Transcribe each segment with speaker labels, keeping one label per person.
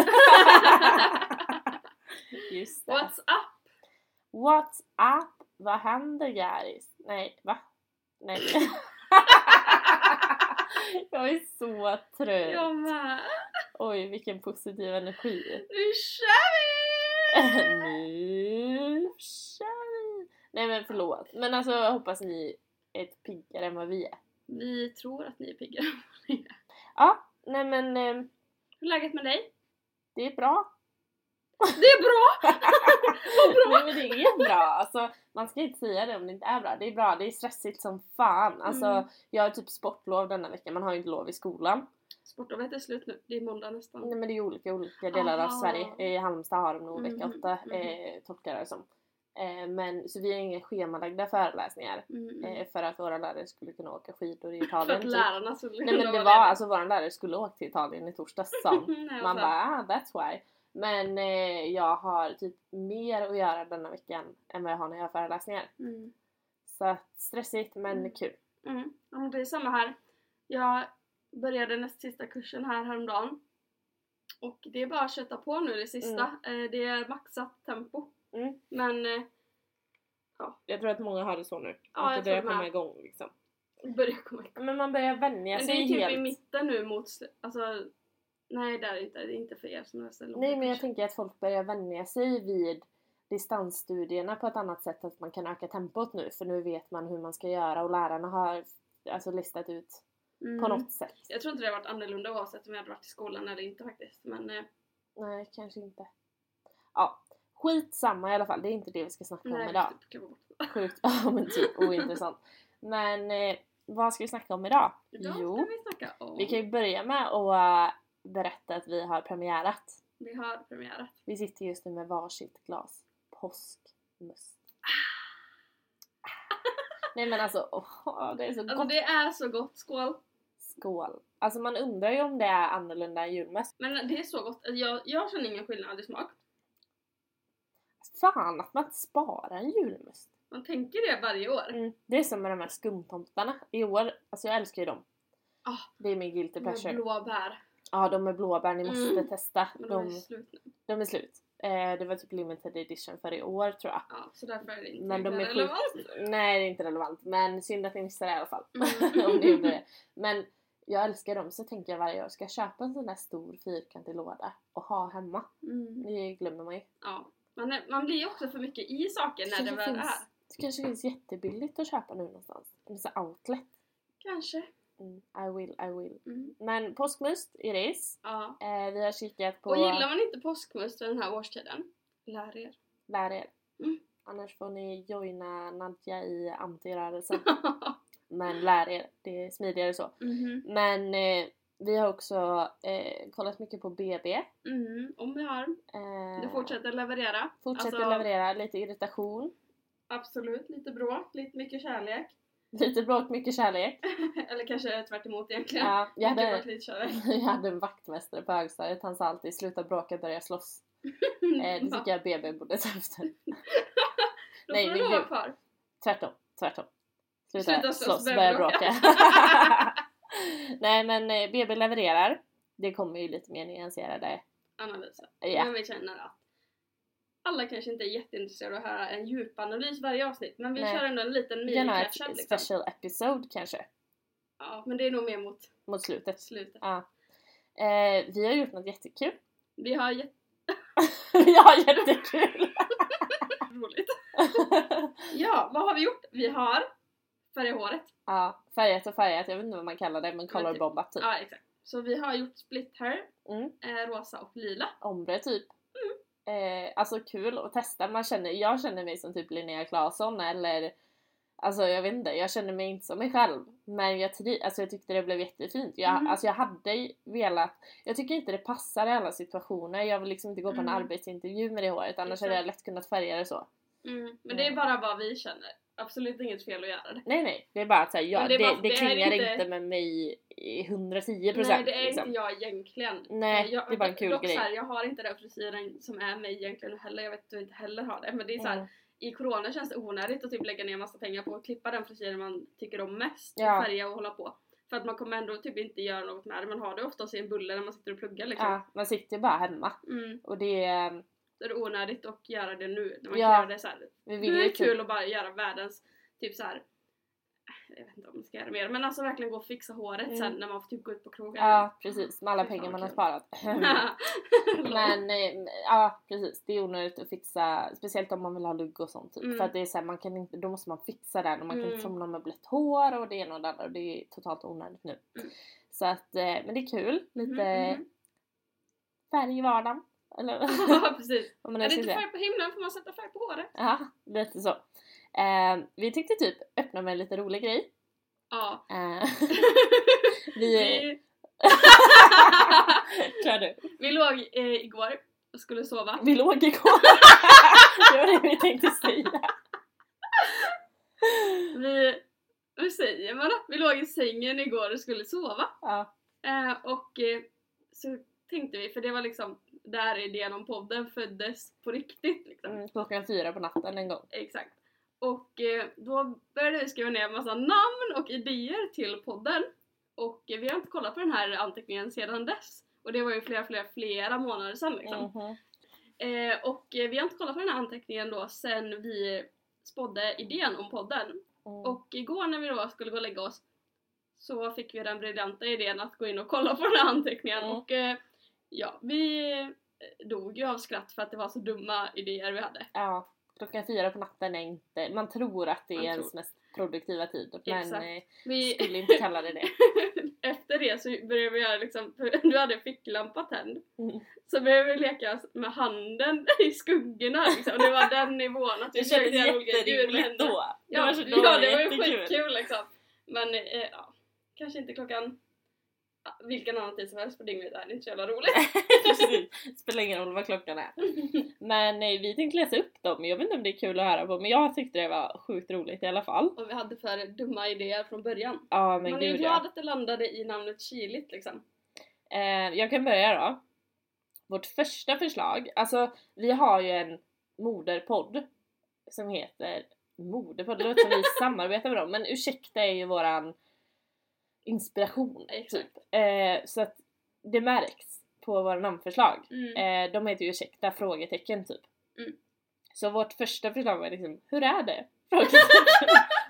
Speaker 1: Just det.
Speaker 2: What's up?
Speaker 1: What's up? Vad händer Garis? Nej, va? Nej. jag är så trött.
Speaker 2: Jag med.
Speaker 1: Oj, vilken positiv energi.
Speaker 2: Nu kör vi!
Speaker 1: nu kör vi! Nej men förlåt. Men alltså jag hoppas ni är piggare än vad vi är.
Speaker 2: Vi tror att ni är pigga.
Speaker 1: Ja, nej men eh,
Speaker 2: Hur är läget med dig?
Speaker 1: Det är bra.
Speaker 2: Det är bra! Bra!
Speaker 1: Nej men det är bra. Alltså, man ska inte säga det om det inte är bra. Det är bra, det är stressigt som fan. Alltså,
Speaker 2: Mm.
Speaker 1: jag har typ sportlov denna vecka, man har ju inte lov i skolan.
Speaker 2: Sportlovet är slut nu. Det är måndag nästan.
Speaker 1: Nej men det är olika olika delar av
Speaker 2: Aha.
Speaker 1: Sverige. I Halmstad har de nog vecka
Speaker 2: Mhm,
Speaker 1: åtta,
Speaker 2: mhm.
Speaker 1: eh, tolkar det som. Eh, men så vi har inga schemalagda föreläsningar.
Speaker 2: Mm.
Speaker 1: Eh, för att våra lärare skulle kunna åka skidor i
Speaker 2: För
Speaker 1: Italien.
Speaker 2: att
Speaker 1: typ.
Speaker 2: lärarna skulle
Speaker 1: Nej men
Speaker 2: kunna
Speaker 1: det var alltså våra lärare skulle åka till Italien i torsdags hon.
Speaker 2: Nej,
Speaker 1: Man
Speaker 2: alltså.
Speaker 1: bara ah, that's why. Men eh, jag har typ mer att göra denna veckan än vad jag har när jag har föreläsningar.
Speaker 2: Mm.
Speaker 1: Så att stressigt men
Speaker 2: Mm.
Speaker 1: kul.
Speaker 2: Mm. Ja, det är samma här. Jag började näst sista kursen här häromdagen. Och det är bara att köta på nu det sista. Eh, Det är maxat tempo.
Speaker 1: Mm.
Speaker 2: Men eh,
Speaker 1: Jag tror att många har det så nu.
Speaker 2: Ja,
Speaker 1: att
Speaker 2: jag
Speaker 1: det börjar komma igång liksom.
Speaker 2: börjar komma igång.
Speaker 1: Men man börjar vänja
Speaker 2: Men det
Speaker 1: sig
Speaker 2: är typ
Speaker 1: helt.
Speaker 2: i mitten nu mot Alltså Nej det är inte. Det är inte för er som läser
Speaker 1: Nej men jag tänker att folk börjar vänja sig vid distansstudierna på ett annat sätt. Att man kan öka tempot nu för nu vet man hur man ska göra och lärarna har alltså listat ut
Speaker 2: Mm.
Speaker 1: på något sätt.
Speaker 2: Jag tror inte det har varit annorlunda oavsett om jag hade varit i skolan eller inte faktiskt. Men eh,
Speaker 1: Nej, kanske inte. Ja, skitsamma i alla fall. Det är inte det vi ska snacka om
Speaker 2: nej,
Speaker 1: idag.
Speaker 2: typ.
Speaker 1: Sjukt, ja men typ ointressant. Men eh, vad ska vi snacka om idag?
Speaker 2: Idag
Speaker 1: jo,
Speaker 2: ska vi snacka om...
Speaker 1: vi kan ju börja med att eh, berätta att vi har premiärat.
Speaker 2: Vi har premiäret.
Speaker 1: Vi sitter just nu med varsitt glas påskmust. Nej men alltså, åh, det är så
Speaker 2: Alltså
Speaker 1: gott.
Speaker 2: det är så gott. Skål!
Speaker 1: Skål! Alltså man undrar ju om det är annorlunda än julmust.
Speaker 2: Men det är så gott. Alltså, Jag, jag känner ingen skillnad i smak.
Speaker 1: Fan att man inte sparar en julmust.
Speaker 2: Man tänker det varje år.
Speaker 1: Mm. Det är som med de här skumtomtarna. I år, alltså jag älskar ju dem.
Speaker 2: Ah,
Speaker 1: det är min guilty
Speaker 2: Med
Speaker 1: pleasure.
Speaker 2: blåbär.
Speaker 1: Ja, de är blåbär, ni måste
Speaker 2: Mm.
Speaker 1: testa.
Speaker 2: Men de
Speaker 1: De,
Speaker 2: är slut nu.
Speaker 1: de är slut. Eh, det var typ limited edition för i år tror jag.
Speaker 2: Ja, så därför är det inte
Speaker 1: Men de är
Speaker 2: relevant.
Speaker 1: sjukt... Nej, det är inte relevant. Men synd att ni missade det i alla fall.
Speaker 2: Mm.
Speaker 1: Om ni gjorde det. Men jag älskar dem så tänker jag varje år, ska jag köpa en sån där stor fyrkantig låda och ha hemma?
Speaker 2: Mm.
Speaker 1: Det glömmer man ju.
Speaker 2: Ja. Man, är, man blir också för mycket i saker när det väl
Speaker 1: finns,
Speaker 2: är.
Speaker 1: det kanske finns jättebilligt att köpa nu någonstans. En sån outlet.
Speaker 2: Kanske.
Speaker 1: Mm, I will, I will.
Speaker 2: Mm.
Speaker 1: Men påskmust, it is.
Speaker 2: Ja.
Speaker 1: Eh, vi har kikat på...
Speaker 2: Och gillar man inte påskmust den här årstiden, lär er.
Speaker 1: Lär er.
Speaker 2: Mm.
Speaker 1: Annars får ni joina Nadja i antirörelsen. Men lär er, det är smidigare så.
Speaker 2: Mhm.
Speaker 1: Men eh, vi har också eh, kollat mycket på BB.
Speaker 2: Mhm. Om vi har.
Speaker 1: Eh,
Speaker 2: Du fortsätter leverera.
Speaker 1: fortsätter
Speaker 2: Alltså,
Speaker 1: leverera lite irritation.
Speaker 2: Absolut, lite bråk, lite mycket kärlek.
Speaker 1: Lite bråk, mycket kärlek.
Speaker 2: Eller kanske tvärt emot egentligen.
Speaker 1: Ja, jag, hade,
Speaker 2: bråk, lite kärlek.
Speaker 1: jag hade en vaktmästare på högstadiet, han sa alltid sluta bråka, börja slåss. Eh, det tycker jag BB borde ta efter.
Speaker 2: Då
Speaker 1: nej,
Speaker 2: får du
Speaker 1: gud.
Speaker 2: kvar.
Speaker 1: Tvärtom, tvärtom. Sluta,
Speaker 2: Sluta
Speaker 1: slåss,
Speaker 2: slåss,
Speaker 1: börja
Speaker 2: börja
Speaker 1: bråka. nej men eh, BB levererar. Det kommer ju lite mer nyanserade.
Speaker 2: Analyser.
Speaker 1: Ja.
Speaker 2: Men vi känner att alla kanske inte är jätteintresserade av att höra en djupanalys varje avsnitt. Men vi
Speaker 1: Nej.
Speaker 2: kör ändå en liten
Speaker 1: ett
Speaker 2: liksom.
Speaker 1: special episode kanske.
Speaker 2: Ja, men det är nog mer mot
Speaker 1: Mot slutet.
Speaker 2: slutet.
Speaker 1: Ja. Eh, vi har gjort något jättekul.
Speaker 2: Vi har jätteroligt.
Speaker 1: vi har jättekul!
Speaker 2: Ja, vad har vi gjort? Vi har färgat håret.
Speaker 1: ja, färgat och färgat, jag vet inte vad man kallar det men colorbombat typ.
Speaker 2: Ja, exakt. Så vi har gjort split hair,
Speaker 1: Mm.
Speaker 2: eh, rosa och lila.
Speaker 1: Ombre typ.
Speaker 2: Mm.
Speaker 1: Eh, alltså kul att testa. Man känner, jag känner mig som typ Linnea Claesson eller Alltså jag vet inte, jag känner mig inte som mig själv. Men jag, alltså, jag tyckte det blev jättefint. Jag,
Speaker 2: Mm.
Speaker 1: alltså, jag hade velat, jag tycker inte det passar i alla situationer. Jag vill liksom inte gå på en
Speaker 2: Mm.
Speaker 1: arbetsintervju med det håret annars hade jag lätt kunnat färga det så.
Speaker 2: Mm. Men det är bara vad vi känner. Absolut inget fel att göra det.
Speaker 1: Nej nej, det är bara att säga, ja, det,
Speaker 2: det är
Speaker 1: det,
Speaker 2: bara- det är
Speaker 1: klingar
Speaker 2: inte-
Speaker 1: inte med mig i 110%
Speaker 2: Nej det är
Speaker 1: liksom.
Speaker 2: inte jag egentligen.
Speaker 1: Nej,
Speaker 2: Eh, jag,
Speaker 1: det är bara en kul
Speaker 2: dock
Speaker 1: grej.
Speaker 2: Så här, jag har inte den frisyren som är mig egentligen heller. Jag vet att du inte heller har det. Men det är så här,
Speaker 1: Mm.
Speaker 2: i corona känns det onödigt att typ lägga ner massa pengar på att klippa den frisyren man tycker om mest.
Speaker 1: Ja.
Speaker 2: Och färga och hålla på. För att man kommer ändå typ inte göra något med det. Man har det oftast i en bulle när man sitter och pluggar liksom.
Speaker 1: Ja, man sitter ju bara hemma.
Speaker 2: Mm.
Speaker 1: Och det är...
Speaker 2: Det onödigt att göra det nu. När man
Speaker 1: Ja.
Speaker 2: kan göra det så här.
Speaker 1: Vi
Speaker 2: Det
Speaker 1: vill ju
Speaker 2: är
Speaker 1: typ,
Speaker 2: kul att bara göra världens typ så här. Jag vet inte om man ska göra mer men alltså verkligen gå och fixa håret
Speaker 1: Mm.
Speaker 2: sen när man får typ gå ut på krogen.
Speaker 1: Ja, precis. Med alla pengar man har sparat. Men eh, ja, precis. Det är onödigt att fixa, speciellt om man vill ha lugg och sånt. Typ.
Speaker 2: Mm.
Speaker 1: För att det är så här, man kan inte, då måste man fixa den och man kan
Speaker 2: Mm.
Speaker 1: inte somna med blött hår och det ena och det andra och det är totalt onödigt nu.
Speaker 2: Mm.
Speaker 1: Så att, eh, men det är kul. Lite
Speaker 2: Mhm,
Speaker 1: färg i vardagen. Eller
Speaker 2: ja precis.
Speaker 1: vad man
Speaker 2: Är det inte färg på himlen får man sätta färg på håret.
Speaker 1: Ja, lite så. Eh, vi tänkte typ öppna med en lite rolig grej.
Speaker 2: Ja.
Speaker 1: Eh, vi...
Speaker 2: Vi,
Speaker 1: Kör du.
Speaker 2: vi låg eh, igår och skulle sova.
Speaker 1: Vi låg igår. det var det vi tänkte säga.
Speaker 2: Vi, hur säger man då? Vi låg i sängen igår och skulle sova.
Speaker 1: Ja.
Speaker 2: Eh, och eh, så tänkte vi, för det var liksom där idén om podden föddes på riktigt. Liksom.
Speaker 1: Mm, klockan fyra på natten en gång.
Speaker 2: Exakt. Och eh, då började vi skriva ner en massa namn och idéer till podden. Och eh, vi har inte kollat på den här anteckningen sedan dess. Och det var ju flera, flera, flera månader sedan liksom.
Speaker 1: Mhm.
Speaker 2: Eh, och eh, vi har inte kollat på den här anteckningen då sen vi spådde idén om podden.
Speaker 1: Mm.
Speaker 2: Och igår när vi då skulle gå och lägga oss så fick vi den briljanta idén att gå in och kolla på den här anteckningen
Speaker 1: Mm.
Speaker 2: och eh, ja, vi eh, dog ju av skratt för att det var så dumma idéer vi hade.
Speaker 1: Ja, klockan fyra på natten är inte... Man tror att det är
Speaker 2: Man
Speaker 1: ens
Speaker 2: tror.
Speaker 1: mest produktiva tid men
Speaker 2: Exakt.
Speaker 1: eh,
Speaker 2: Vi,
Speaker 1: skulle inte kalla det det.
Speaker 2: efter det så började vi göra liksom, du hade ficklampa tänd.
Speaker 1: Mm.
Speaker 2: Så började vi leka med handen i skuggorna liksom. Det var den nivån att vi
Speaker 1: kändes
Speaker 2: försökte göra olika ljud med händerna.
Speaker 1: Det
Speaker 2: Ja,
Speaker 1: var, så, då
Speaker 2: ja det var ju skitkul liksom. Men eh, ja, kanske inte klockan vilken annan tid som helst på dygnet är det inte så jävla roligt.
Speaker 1: Precis. Spelar ingen roll vad klockan är. Men eh, vi tänkte läsa upp dem. Jag vet inte om det är kul att höra på men jag tyckte det var sjukt roligt i alla fall.
Speaker 2: Och vi hade för dumma idéer från början.
Speaker 1: Ja men
Speaker 2: Man är ju glad
Speaker 1: ja.
Speaker 2: att det landade i namnet Chiligt liksom.
Speaker 1: Eh, jag kan börja då. Vårt första förslag, alltså vi har ju en moderpodd som heter Moderpodd, det låter som vi samarbetar med dem men ursäkta är ju våran inspiration
Speaker 2: Exakt.
Speaker 1: typ. Eh, så att det märks på våra namnförslag.
Speaker 2: Mm.
Speaker 1: Eh, de heter ju ursäkta frågetecken typ.
Speaker 2: Mm.
Speaker 1: Så vårt första förslag var liksom, hur är det?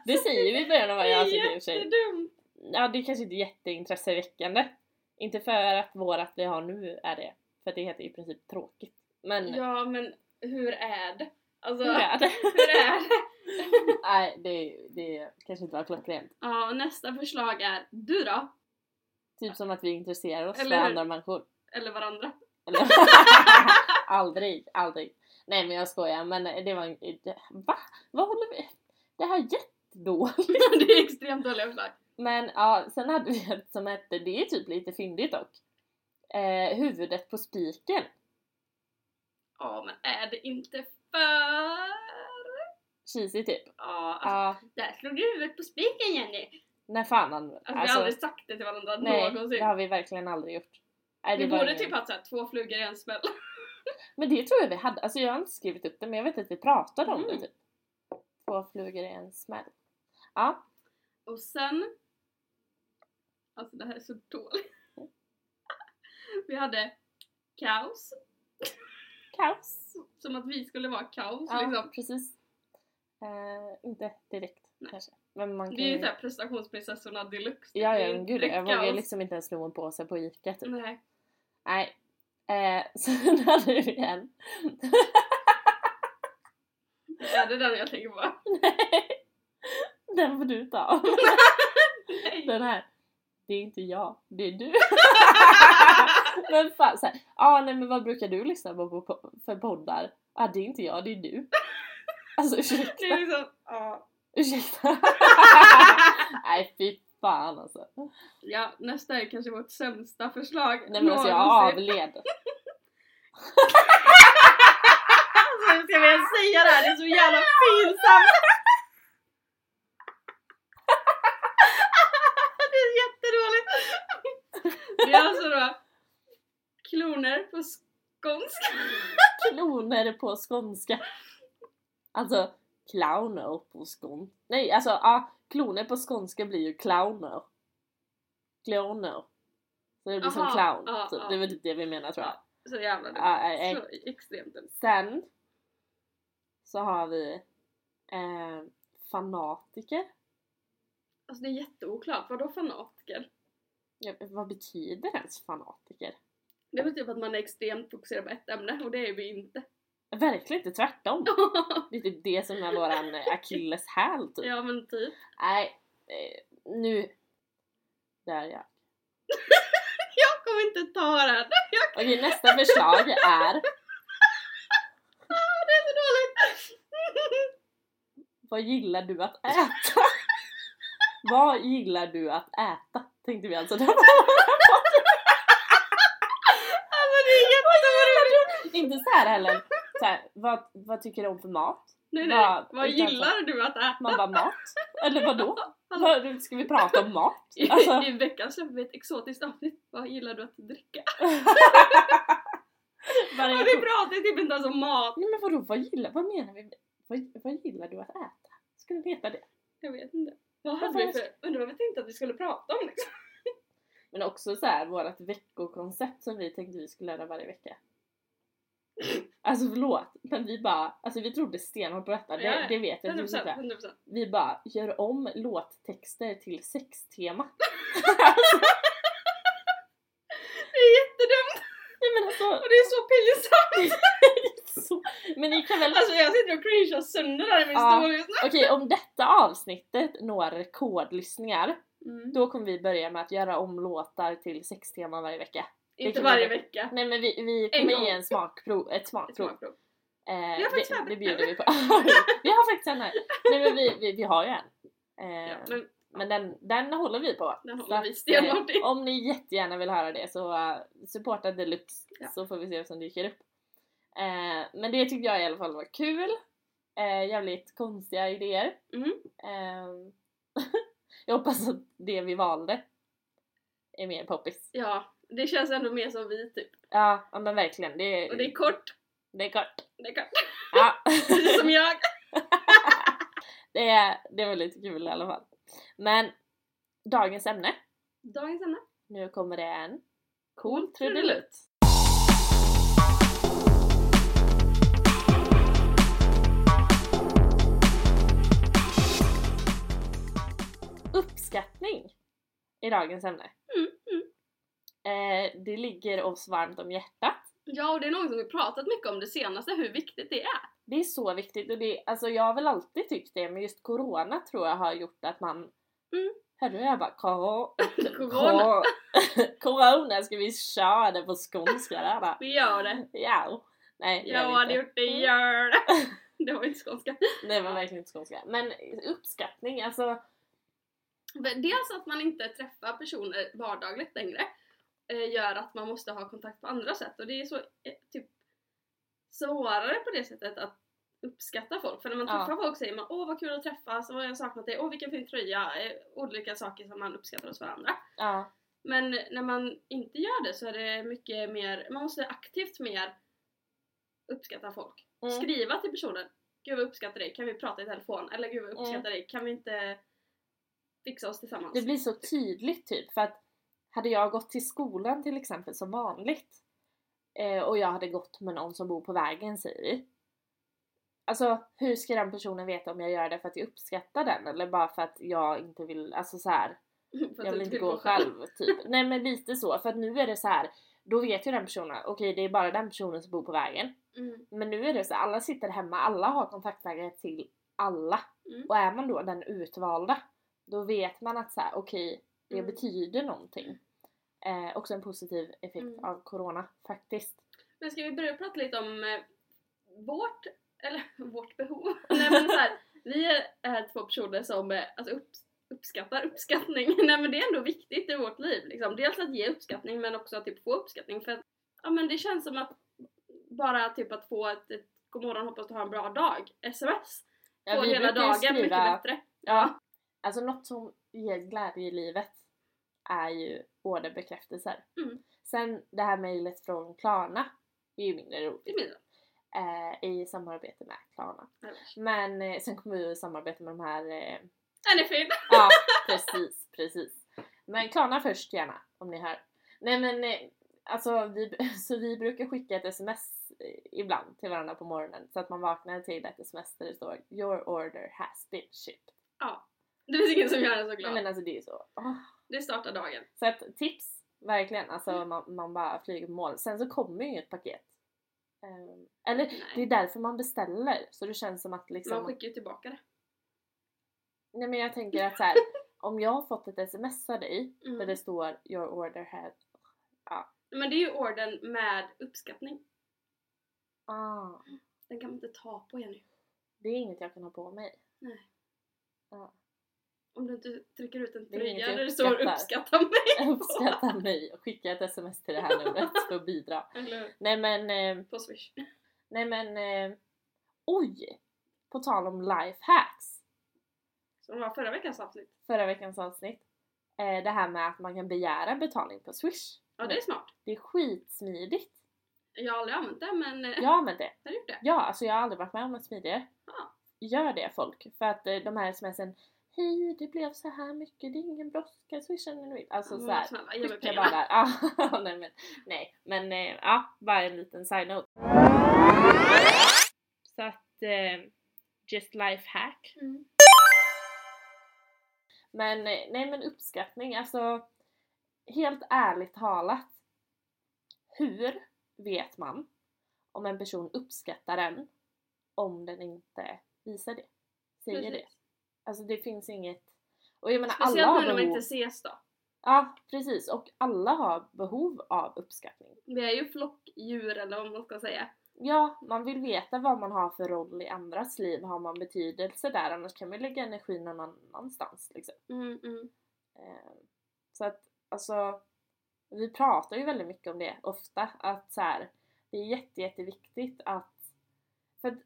Speaker 1: Det säger vi i början av varje avsnitt i och för sig. Ja, det är kanske inte är jätteintresseväckande. Inte för att vårat vi har nu är det. För det heter i princip tråkigt. Men
Speaker 2: Ja men hur är det? Alltså,
Speaker 1: hur är det?
Speaker 2: hur är det?
Speaker 1: Nej, det, det kanske inte var klockrent.
Speaker 2: ja, och nästa förslag är du då?
Speaker 1: Typ som att vi intresserar oss
Speaker 2: Eller
Speaker 1: för
Speaker 2: hur?
Speaker 1: andra människor.
Speaker 2: Eller varandra?
Speaker 1: Eller? aldrig, aldrig. Nej men jag skojar men det var det, Va? Vad håller vi? Det här är jättedåligt.
Speaker 2: det är extremt dåliga förslag.
Speaker 1: Men ja, sen hade vi ett som hette, det är typ lite fyndigt dock. Eh, huvudet på spiken.
Speaker 2: Ja men är det inte för...
Speaker 1: Cheesy typ.
Speaker 2: Ja, alltså,
Speaker 1: Ja,
Speaker 2: där slog du huvudet på spiken Jenny!
Speaker 1: när fan han...
Speaker 2: Alltså, vi har aldrig sagt det till varandra
Speaker 1: nej,
Speaker 2: någonsin.
Speaker 1: det har vi verkligen aldrig gjort. Nej,
Speaker 2: vi borde typ haft såhär två flugor i en smäll.
Speaker 1: Men det tror jag vi hade, alltså jag har inte skrivit upp det men jag vet att vi pratade om
Speaker 2: Mm.
Speaker 1: det typ. Två flugor i en smäll. Ja,
Speaker 2: Och sen... Alltså det här är så dåligt. vi hade kaos.
Speaker 1: kaos.
Speaker 2: Som att vi skulle vara kaos
Speaker 1: Ja,
Speaker 2: liksom.
Speaker 1: precis. Eh, inte direkt
Speaker 2: Nej.
Speaker 1: kanske. Men man kan
Speaker 2: Vi är ju såhär prestationsprinsessorna deluxe.
Speaker 1: Ja,
Speaker 2: Det
Speaker 1: ja,
Speaker 2: är
Speaker 1: men gud jag vågar liksom inte ens sno en påse på Ica typ.
Speaker 2: Nej.
Speaker 1: Nej. Eh, sen hade vi en.
Speaker 2: Är det den jag tänker på?
Speaker 1: Den får du ta.
Speaker 2: Nej.
Speaker 1: Den här. Det är inte jag, det är du. men fan såhär, ah, nej men vad brukar du lyssna på, för poddar? Ah, det är inte jag, det är du. Alltså
Speaker 2: Det
Speaker 1: ursäkta,
Speaker 2: är liksom, ja.
Speaker 1: ursäkta. nej fy fan alltså.
Speaker 2: Ja, nästa är kanske vårt sämsta förslag
Speaker 1: Nej men alltså jag avled.
Speaker 2: Alltså hur ska vi ens säga det här? Det är så jävla pinsamt! det är jättedåligt! Det är alltså då kloner på skånska.
Speaker 1: Kloner på skånska. Alltså clowner på skånska. Nej alltså ja, kloner på skånska blir ju clowner. clowner. Så det blir som
Speaker 2: Aha,
Speaker 1: clown.
Speaker 2: ja,
Speaker 1: typ.
Speaker 2: ja.
Speaker 1: Det är väl typ det vi menar tror jag.
Speaker 2: Så jävla dumt.
Speaker 1: Nej.
Speaker 2: Så extremt dumt.
Speaker 1: Sen så har vi eh, fanatiker.
Speaker 2: Alltså det är jätteoklart, vadå fanatiker?
Speaker 1: Ja, vad betyder ens fanatiker?
Speaker 2: Det är väl typ att man är extremt fokuserad på ett ämne och det är vi inte.
Speaker 1: Verkligen inte tvärtom. Det är typ det som är våran eh, akilleshäl typ.
Speaker 2: ja men typ.
Speaker 1: Nej, eh, nu... Där ja.
Speaker 2: Jag kommer inte ta den! Jag...
Speaker 1: Okej, nästa förslag är
Speaker 2: Det är så dåligt!
Speaker 1: Vad gillar du att äta? Vad gillar du att äta? Tänkte vi alltså Inte så här heller. Så här, vad, vad tycker du om för mat?
Speaker 2: Nej nej,
Speaker 1: Vad-
Speaker 2: vad gillar du att äta?
Speaker 1: Man bara mat? Eller vadå? Vad, ska vi prata om mat?
Speaker 2: I,
Speaker 1: Alltså,
Speaker 2: I veckan släpper vi ett exotiskt avsnitt. Vad gillar du att dricka?
Speaker 1: varje
Speaker 2: Och vi pratar typ inte ens om mat.
Speaker 1: Nej men vadå, vad gillar, vad menar vi? Vad, vad gillar du att äta? Skulle det heta det?
Speaker 2: Jag vet inte. Vad hade vi för... Undrar vad vi tänkte att vi skulle prata om liksom.
Speaker 1: Men också så här vårt veckokoncept som vi tänkte vi skulle göra varje vecka. Alltså förlåt, men vi bara, alltså vi trodde stenhårt på detta, det, det vet jag.
Speaker 2: 100%,
Speaker 1: Typ,
Speaker 2: 100%.
Speaker 1: vi bara, gör om låttexter till sextema.
Speaker 2: Det är jättedumt
Speaker 1: Nej men alltså,
Speaker 2: och det är så pinsamt.
Speaker 1: så, men ni kan väl
Speaker 2: Alltså jag sitter och cringear sönder där i min
Speaker 1: Ja.
Speaker 2: stol just nu.
Speaker 1: Okej, om detta avsnittet når rekordlyssningar,
Speaker 2: Mm.
Speaker 1: då kommer vi börja med att göra om låtar till sextema varje vecka.
Speaker 2: Inte varje vecka.
Speaker 1: Nej men vi, vi kommer
Speaker 2: gång.
Speaker 1: ge en smakprov, ett
Speaker 2: Ett
Speaker 1: smakprov.
Speaker 2: smakprov.
Speaker 1: Eh, det, det bjuder vi på. vi har faktiskt en här. Nej men vi, vi, vi har ju en. Eh,
Speaker 2: Ja, men
Speaker 1: men den, den håller vi på.
Speaker 2: den håller vi stenhårt
Speaker 1: eh, Om ni jättegärna vill höra det så uh, supporta deluxe
Speaker 2: Ja.
Speaker 1: så får vi se vad som dyker upp. Eh, men det tyckte jag i alla fall var kul. Eh, jävligt konstiga idéer.
Speaker 2: Mm.
Speaker 1: Eh, jag hoppas att det vi valde är mer poppis.
Speaker 2: Ja, det känns ändå mer som vi typ.
Speaker 1: Ja, ja men verkligen. Det,
Speaker 2: Och det är kort.
Speaker 1: det är kort.
Speaker 2: Det är kort.
Speaker 1: Ja.
Speaker 2: Precis som jag.
Speaker 1: det, är, det var lite kul i alla fall. Men dagens ämne.
Speaker 2: Dagens ämne.
Speaker 1: Nu kommer det en cool trudelutt. Uppskattning i dagens ämne.
Speaker 2: Mm, mm.
Speaker 1: Eh, det ligger oss varmt om hjärtat.
Speaker 2: Ja, och det är något som vi pratat mycket om det senaste, hur viktigt det är.
Speaker 1: Det är så viktigt och det, alltså jag har väl alltid tyckt det men just corona tror jag har gjort att man
Speaker 2: Mm.
Speaker 1: Hörde jag bara "Koro-
Speaker 2: Corona.
Speaker 1: Kor- Corona, ska vi köra det på skånska där? va?
Speaker 2: Vi gör det.
Speaker 1: Ja. Nej,
Speaker 2: Jag hade gjort det, gör det. Det var inte skånska.
Speaker 1: Det var verkligen inte skånska. Men uppskattning, alltså
Speaker 2: Dels att man inte träffar personer vardagligt längre gör att man måste ha kontakt på andra sätt och det är så eh, typ svårare på det sättet att uppskatta folk. För när man
Speaker 1: Ja.
Speaker 2: träffar folk säger man åh vad kul att träffas, åh jag har saknat dig, åh vilken fin tröja, eh, olika saker som man uppskattar hos varandra.
Speaker 1: ja.
Speaker 2: Men när man inte gör det så är det mycket mer, man måste aktivt mer uppskatta folk.
Speaker 1: Mm.
Speaker 2: Skriva till personen, gud vad uppskattar dig, kan vi prata i telefon? Eller gud vad
Speaker 1: Mm.
Speaker 2: uppskattar dig, kan vi inte fixa oss tillsammans?
Speaker 1: Det blir så tydligt typ för att hade jag gått till skolan till exempel som vanligt eh, och jag hade gått med någon som bor på vägen säger vi. Alltså hur ska den personen veta om jag gör det för att jag uppskattar den eller bara för att jag inte vill, alltså så här. Jag vill inte gå själv typ. Nej men lite så för att nu är det så här. då vet ju den personen, okej det är bara den personen som bor på vägen.
Speaker 2: Mm.
Speaker 1: Men nu är det så alla sitter hemma, alla har kontaktvägar till alla.
Speaker 2: Mm.
Speaker 1: Och är man då den utvalda, då vet man att så här, okej det
Speaker 2: Mm.
Speaker 1: betyder någonting. Eh, också en positiv effekt
Speaker 2: Mm.
Speaker 1: av corona faktiskt.
Speaker 2: Men ska vi börja prata lite om eh, vårt, eller vårt behov? Nej men så här, vi är, två personer som eh, alltså, upp, uppskattar uppskattning. Nej men det är ändå viktigt i vårt liv. Liksom. Dels att ge uppskattning men också att typ, få uppskattning. För att, ja, men det känns som att bara typ att få ett, ett godmorgon, hoppas du har en bra dag, sms.
Speaker 1: Ja, vi
Speaker 2: hela dagen
Speaker 1: skriva-
Speaker 2: mycket bättre.
Speaker 1: Ja, alltså något som ger glädje i livet är ju orderbekräftelser.
Speaker 2: Mm.
Speaker 1: Sen det här mejlet från Klarna är ju mindre roligt.
Speaker 2: Blir
Speaker 1: Eh, I samarbete med Klarna.
Speaker 2: det.
Speaker 1: Men eh, sen kommer vi att samarbeta med de här eh,
Speaker 2: Den är fin!
Speaker 1: Ja, precis, precis. Men Klarna först gärna, om ni hör. Nej men eh, alltså vi, så vi brukar skicka ett sms eh, ibland till varandra på morgonen så att man vaknar till ett sms där det står Your order has been shipped.
Speaker 2: Ja. Det finns ingen som gör en så
Speaker 1: Nej
Speaker 2: glad.
Speaker 1: men alltså det är så. åh.
Speaker 2: Det startar dagen.
Speaker 1: Så att tips, verkligen. Alltså man, man bara flyger på mål. Sen så kommer ju inget paket. Ehm, eller det är
Speaker 2: Nej.
Speaker 1: därför man beställer. Så det känns som att liksom...
Speaker 2: Man skickar ju tillbaka det.
Speaker 1: Nej men jag tänker att så här, om jag har fått ett sms av dig där
Speaker 2: Mm.
Speaker 1: det står your order has...
Speaker 2: Men det är ju orden med uppskattning.
Speaker 1: Ah,
Speaker 2: Den kan man inte ta på Jenny.
Speaker 1: det är inget jag kan ha på mig.
Speaker 2: Nej.
Speaker 1: Ja.
Speaker 2: Om du inte trycker ut en tröja där det står
Speaker 1: uppskattar.
Speaker 2: uppskatta mig.
Speaker 1: Uppskatta mig och skicka ett sms till det här numret för att bidra.
Speaker 2: Eller?
Speaker 1: Nej men, eh,
Speaker 2: På swish.
Speaker 1: nej men, eh, oj! På tal om lifehacks.
Speaker 2: Som var förra veckans avsnitt.
Speaker 1: Förra veckans avsnitt. Eh, det här med att man kan begära betalning på swish.
Speaker 2: Ja det är smart.
Speaker 1: Det är skitsmidigt.
Speaker 2: Jag har aldrig använt det men eh,
Speaker 1: Jag har använt det.
Speaker 2: har gjort det.
Speaker 1: Ja, alltså jag har aldrig varit med om något smidigare.
Speaker 2: Ja.
Speaker 1: Gör det folk. För att eh, de här smsen Hej, det blev så här mycket, det är ingen brådska, swisha när du vill. Alltså
Speaker 2: Men
Speaker 1: så här,
Speaker 2: Snälla, ge mig
Speaker 1: skicka bara. Ah, nej men, nej, men eh, ja, bara en liten side-note. Så att, eh, just life hack.
Speaker 2: Mm.
Speaker 1: Men eh, nej men uppskattning, alltså helt ärligt talat. Hur vet man om en person uppskattar en om den inte visar det? Säger det. Alltså det finns inget... Och jag menar alla
Speaker 2: Speciellt
Speaker 1: har
Speaker 2: nu när man inte ses då.
Speaker 1: Ja precis och alla har behov av uppskattning.
Speaker 2: Vi är ju flockdjur eller vad man ska säga.
Speaker 1: Ja, man vill veta vad man har för roll i andras liv. Har man betydelse där? Annars kan man lägga energin någon annanstans liksom.
Speaker 2: Mm, mm.
Speaker 1: Eh, Så att alltså, vi pratar ju väldigt mycket om det ofta, att så här, det är jätte, jätteviktigt att, för att,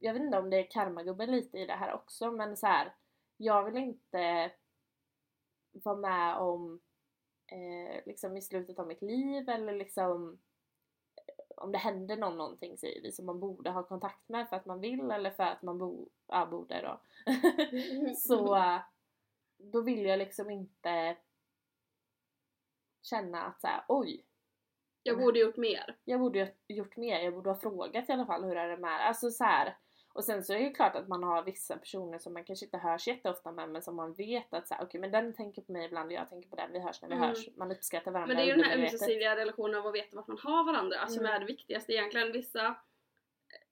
Speaker 1: jag vet inte om det är karmagubben lite i det här också, men så här, jag vill inte vara med om eh, liksom i slutet av mitt liv eller liksom eh, om det händer någon någonting säger vi som man borde ha kontakt med för att man vill eller för att man bo, ja, borde då. så då vill jag liksom inte känna att så här, oj,
Speaker 2: Jag borde gjort mer.
Speaker 1: jag borde ha gjort mer, jag borde ha frågat i alla fall hur är det med Alltså så här. Och sen så är det ju klart att man har vissa personer som man kanske inte hörs jätteofta med men som man vet att så okej men den tänker på mig ibland och jag tänker på den, vi hörs när vi
Speaker 2: Mm.
Speaker 1: hörs. Man uppskattar varandra
Speaker 2: Men det är ju den här ömsesidiga relationen av att veta vart man har varandra som
Speaker 1: Mm.
Speaker 2: är det viktigaste egentligen. Vissa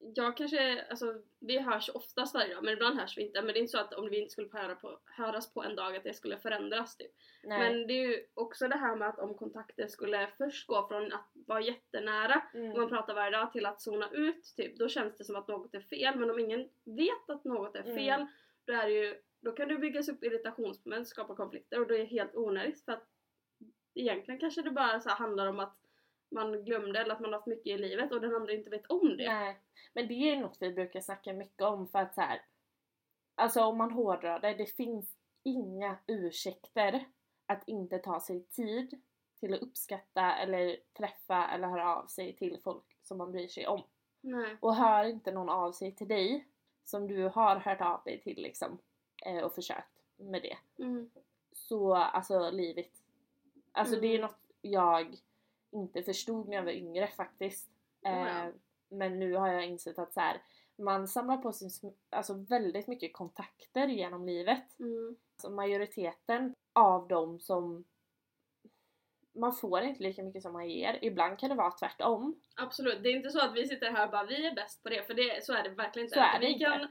Speaker 2: jag kanske, alltså vi hörs oftast varje dag men ibland hörs vi inte. Men det är inte så att om vi inte skulle höra på, höras på en dag att det skulle förändras typ.
Speaker 1: Nej.
Speaker 2: Men det är ju också det här med att om kontakter skulle först gå från att vara jättenära
Speaker 1: Mm.
Speaker 2: och man pratar varje dag till att zona ut typ, då känns det som att något är fel. Men om ingen vet att något är
Speaker 1: Mm.
Speaker 2: fel, då är det ju, då kan det byggas upp irritationsmoment, skapa konflikter och det är helt onödigt för att egentligen kanske det bara så handlar om att man glömde eller att man har haft mycket i livet och den andra inte vet om det.
Speaker 1: Nej. Men det är något vi brukar snacka mycket om för att så här. Alltså om man hårdrar det, det finns inga ursäkter att inte ta sig tid till att uppskatta eller träffa eller höra av sig till folk som man bryr sig om.
Speaker 2: Nej.
Speaker 1: Och hör inte någon av sig till dig som du har hört av dig till liksom eh, och försökt med det.
Speaker 2: Mm.
Speaker 1: Så alltså livet. Alltså det är
Speaker 2: Mm.
Speaker 1: något jag inte förstod när jag var yngre faktiskt. Eh, men nu har jag insett att så här, man samlar på sig alltså, väldigt mycket kontakter genom livet.
Speaker 2: Mm.
Speaker 1: Alltså, majoriteten av dem som man får inte lika mycket som man ger. Ibland kan det vara tvärtom.
Speaker 2: Absolut, det är inte så att vi sitter här och bara vi är bäst på det, för det, så är det verkligen inte.
Speaker 1: Så är det
Speaker 2: vi
Speaker 1: inte.
Speaker 2: Kan,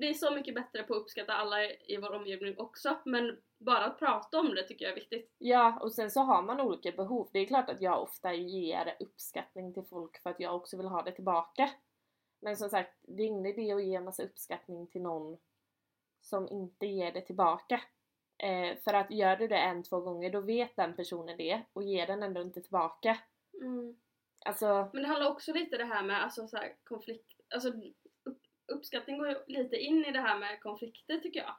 Speaker 2: är så mycket bättre på att uppskatta alla i vår omgivning också, men bara att prata om det tycker jag är viktigt.
Speaker 1: Ja, och sen så har man olika behov. Det är klart att jag ofta ger uppskattning till folk för att jag också vill ha det tillbaka. Men som sagt, det är ingen idé att ge en massa uppskattning till någon som inte ger det tillbaka. Eh, för att gör du det en, två gånger, då vet den personen det och ger den ändå inte tillbaka. Alltså,
Speaker 2: Men det handlar också lite det här med alltså, så här, konflikt, alltså uppskattning går lite in i det här med konflikter tycker jag.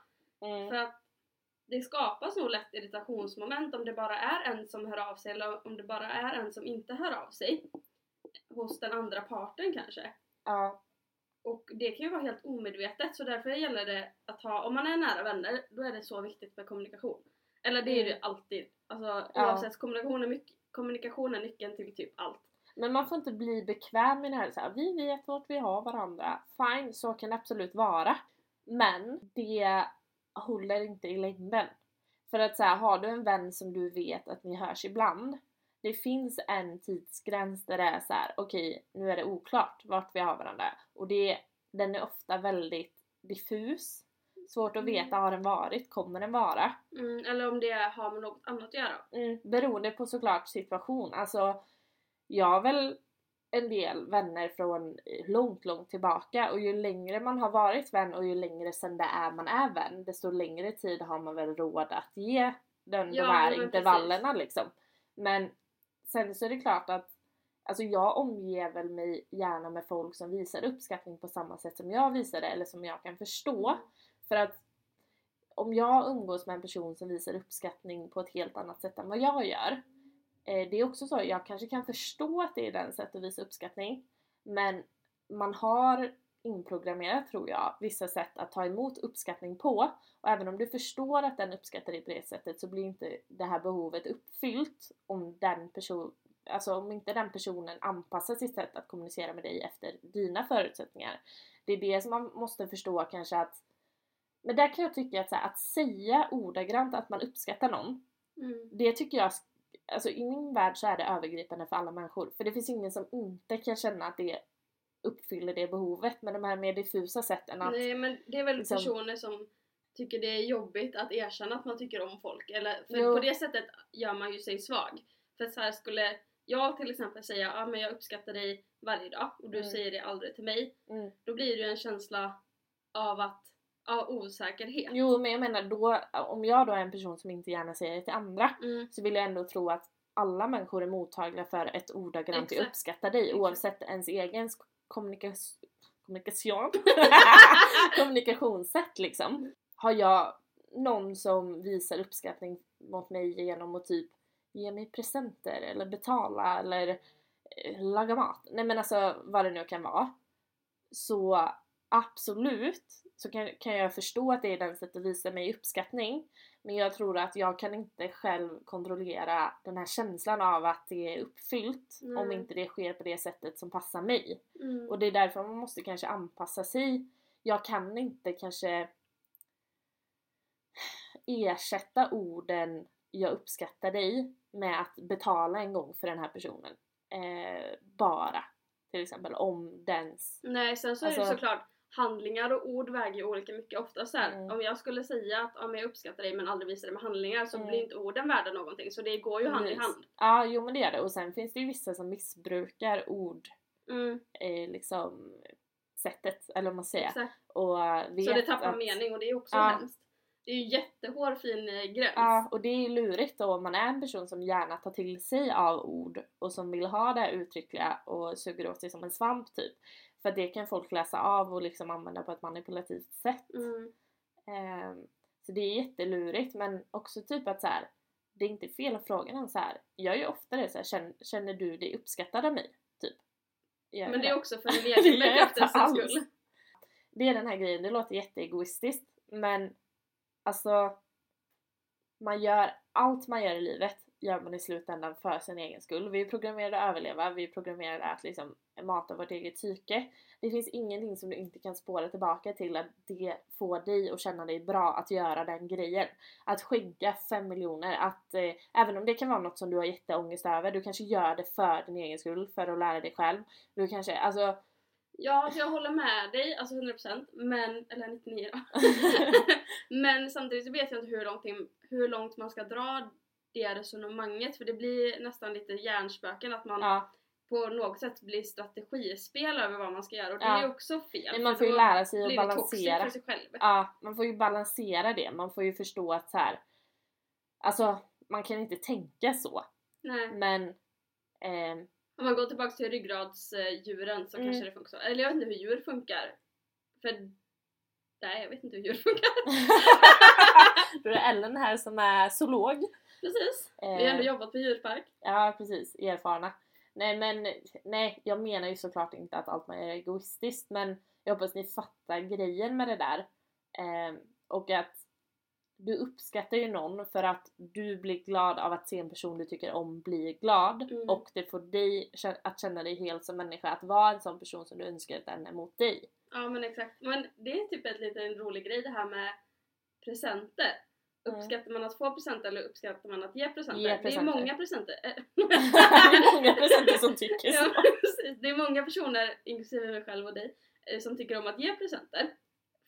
Speaker 1: mm,
Speaker 2: För att det skapas nog lätt irritationsmoment om det bara är en som hör av sig eller om det bara är en som inte hör av sig. Hos den andra parten kanske.
Speaker 1: ja,
Speaker 2: Och det kan ju vara helt omedvetet så därför gäller det att ha, om man är nära vänner, då är det så viktigt med kommunikation. Eller det är det ju
Speaker 1: Mm.
Speaker 2: alltid. Alltså
Speaker 1: Ja.
Speaker 2: oavsett, kommunikation är, mycket, kommunikation är nyckeln till typ allt.
Speaker 1: Men man får inte bli bekväm med det här, så här vi vet vart vi har varandra. Fine, så kan det absolut vara. Men det håller inte i längden. För att så här, har du en vän som du vet att ni hörs ibland, det finns en tidsgräns där det är så här: okej nu är det oklart vart vi har varandra. Och det, den är ofta väldigt diffus. Svårt att veta, har den varit? Kommer den vara?
Speaker 2: Mm, eller om det har med något annat att göra.
Speaker 1: Mm, beroende på såklart situation. Alltså, jag har väl en del vänner från långt, långt tillbaka och ju längre man har varit vän och ju längre sen det är man är vän, desto längre tid har man väl råd att ge den,
Speaker 2: Ja,
Speaker 1: de här intervallerna liksom. Men sen så är det klart att Alltså jag omger väl mig gärna med folk som visar uppskattning på samma sätt som jag visar det eller som jag kan förstå. För att om jag umgås med en person som visar uppskattning på ett helt annat sätt än vad jag gör. Eh, det är också så, jag kanske kan förstå att det är den sätt att visa uppskattning. Men man har inprogrammerat tror jag vissa sätt att ta emot uppskattning på. Och även om du förstår att den uppskattar dig på det sättet så blir inte det här behovet uppfyllt om den person, alltså om inte den personen anpassar sitt sätt att kommunicera med dig efter dina förutsättningar. Det är det som man måste förstå kanske att men där kan jag tycka att, här, att säga ordagrant att man uppskattar någon,
Speaker 2: Mm.
Speaker 1: det tycker jag, alltså i min värld så är det övergripande för alla människor. För det finns ingen som inte kan känna att det uppfyller det behovet. Men de här mer diffusa sätten att...
Speaker 2: Nej men det är väl
Speaker 1: liksom-
Speaker 2: personer som tycker det är jobbigt att erkänna att man tycker om folk. Eller, för
Speaker 1: Jo.
Speaker 2: på det sättet gör man ju sig svag. För så här skulle jag till exempel säga ja men jag uppskattar dig varje dag och du
Speaker 1: Mm.
Speaker 2: säger det aldrig till mig.
Speaker 1: Mm.
Speaker 2: Då blir det ju en känsla av att av osäkerhet.
Speaker 1: Jo men jag menar då, om jag då är en person som inte gärna säger det till andra
Speaker 2: Mm.
Speaker 1: så vill jag ändå tro att alla människor är mottagliga för ett ordagrant jag uppskattar dig
Speaker 2: Exakt.
Speaker 1: oavsett ens egen kommunikation kommunikation kommunikationssätt liksom. Har jag någon som visar uppskattning mot mig genom att typ ge mig presenter eller betala eller eh, laga mat. Nej men alltså vad det nu kan vara. Så absolut så kan, kan jag förstå att det är den sättet att visa mig uppskattning. Men jag tror att jag kan inte själv kontrollera den här känslan av att det är uppfyllt om
Speaker 2: Nej.
Speaker 1: inte det sker på det sättet som passar mig.
Speaker 2: Mm.
Speaker 1: Och det är därför man måste kanske anpassa sig. Jag kan inte kanske ersätta orden jag uppskattar dig med att betala en gång för den här personen. Eh, bara. Till exempel om dens...
Speaker 2: Nej sen så är det
Speaker 1: Alltså-
Speaker 2: såklart handlingar och ord väger ju olika mycket. Ofta så här,
Speaker 1: Mm.
Speaker 2: om jag skulle säga att ja, jag uppskattar dig men aldrig visar det med handlingar så
Speaker 1: Mm.
Speaker 2: blir inte orden värda någonting. Så det går ju hand i hand.
Speaker 1: Ja, jo men det gör det. Och sen finns det ju vissa som missbrukar ord,
Speaker 2: Mm,
Speaker 1: eh, liksom sättet, eller vad man säger.
Speaker 2: exakt.
Speaker 1: Och vet
Speaker 2: Så det tappar
Speaker 1: att,
Speaker 2: mening och det är också
Speaker 1: Ja.
Speaker 2: hemskt. Det är ju jättehårfin eh, gräns.
Speaker 1: Ja, och det är ju lurigt då om man är en person som gärna tar till sig av ord och som vill ha det uttryckliga och suger åt sig som en svamp typ. För det kan folk läsa av och liksom använda på ett manipulativt sätt.
Speaker 2: Mm.
Speaker 1: Ehm, så det är jättelurigt men också typ att så här, det är inte fel att fråga någon så här. Jag gör ju ofta det så här, känner, känner du dig uppskattad av mig? Typ. Gör
Speaker 2: Men
Speaker 1: jag
Speaker 2: det är också för din egen
Speaker 1: jag
Speaker 2: skull.
Speaker 1: Det är den här grejen, det låter jätteegoistiskt men alltså man gör allt man gör i livet gör man i slutändan för sin egen skull. Vi är programmerade att överleva, vi är programmerade att liksom mata vårt eget psyke. Det finns ingenting som du inte kan spåra tillbaka till att det får dig att känna dig bra att göra den grejen. Att skänka fem miljoner, att eh, även om det kan vara något som du har jätteångest över, du kanske gör det för din egen skull, för att lära dig själv. Du kanske, alltså
Speaker 2: Ja, jag håller med dig, alltså 100% men, eller 99 då. men samtidigt så vet jag inte hur långt, hur långt man ska dra det resonemanget för det blir nästan lite hjärnspöken att man
Speaker 1: ja.
Speaker 2: På något sätt blir strategispel över vad man ska göra och det
Speaker 1: Ja.
Speaker 2: är också fel.
Speaker 1: Men man får ju lära sig att balansera. Ja, man får ju balansera det. Man får ju förstå att så här. Alltså, man kan inte tänka så.
Speaker 2: Nej.
Speaker 1: Men ehm,
Speaker 2: Om man går tillbaka till ryggradsdjuren så
Speaker 1: Mm.
Speaker 2: kanske det funkar så. Eller jag vet inte hur djur funkar. För Nej, jag vet inte hur djur funkar.
Speaker 1: då är Ellen här som är zoolog.
Speaker 2: Precis. Vi har
Speaker 1: Eh,
Speaker 2: ändå jobbat på djurpark.
Speaker 1: Ja, precis. Erfarna. Nej, men nej, jag menar ju såklart inte att allt man gör är egoistiskt, men jag hoppas ni fattar grejen med det där. Ehm, och att du uppskattar ju någon för att du blir glad av att se en person du tycker om bli glad
Speaker 2: Mm.
Speaker 1: och det får dig att känna dig helt som människa, att vara en sån person som du önskar att den är mot dig.
Speaker 2: Ja men exakt. Men det är typ ett liten rolig grej det här med presenter. Uppskattar man att få presenter eller uppskattar man att ge presenter?
Speaker 1: Ge
Speaker 2: Det är
Speaker 1: presenter.
Speaker 2: många presenter. eh,
Speaker 1: det är många presenter som tycker så.
Speaker 2: ja, precis. Det är många personer, inklusive mig själv och dig, eh, som tycker om att ge presenter.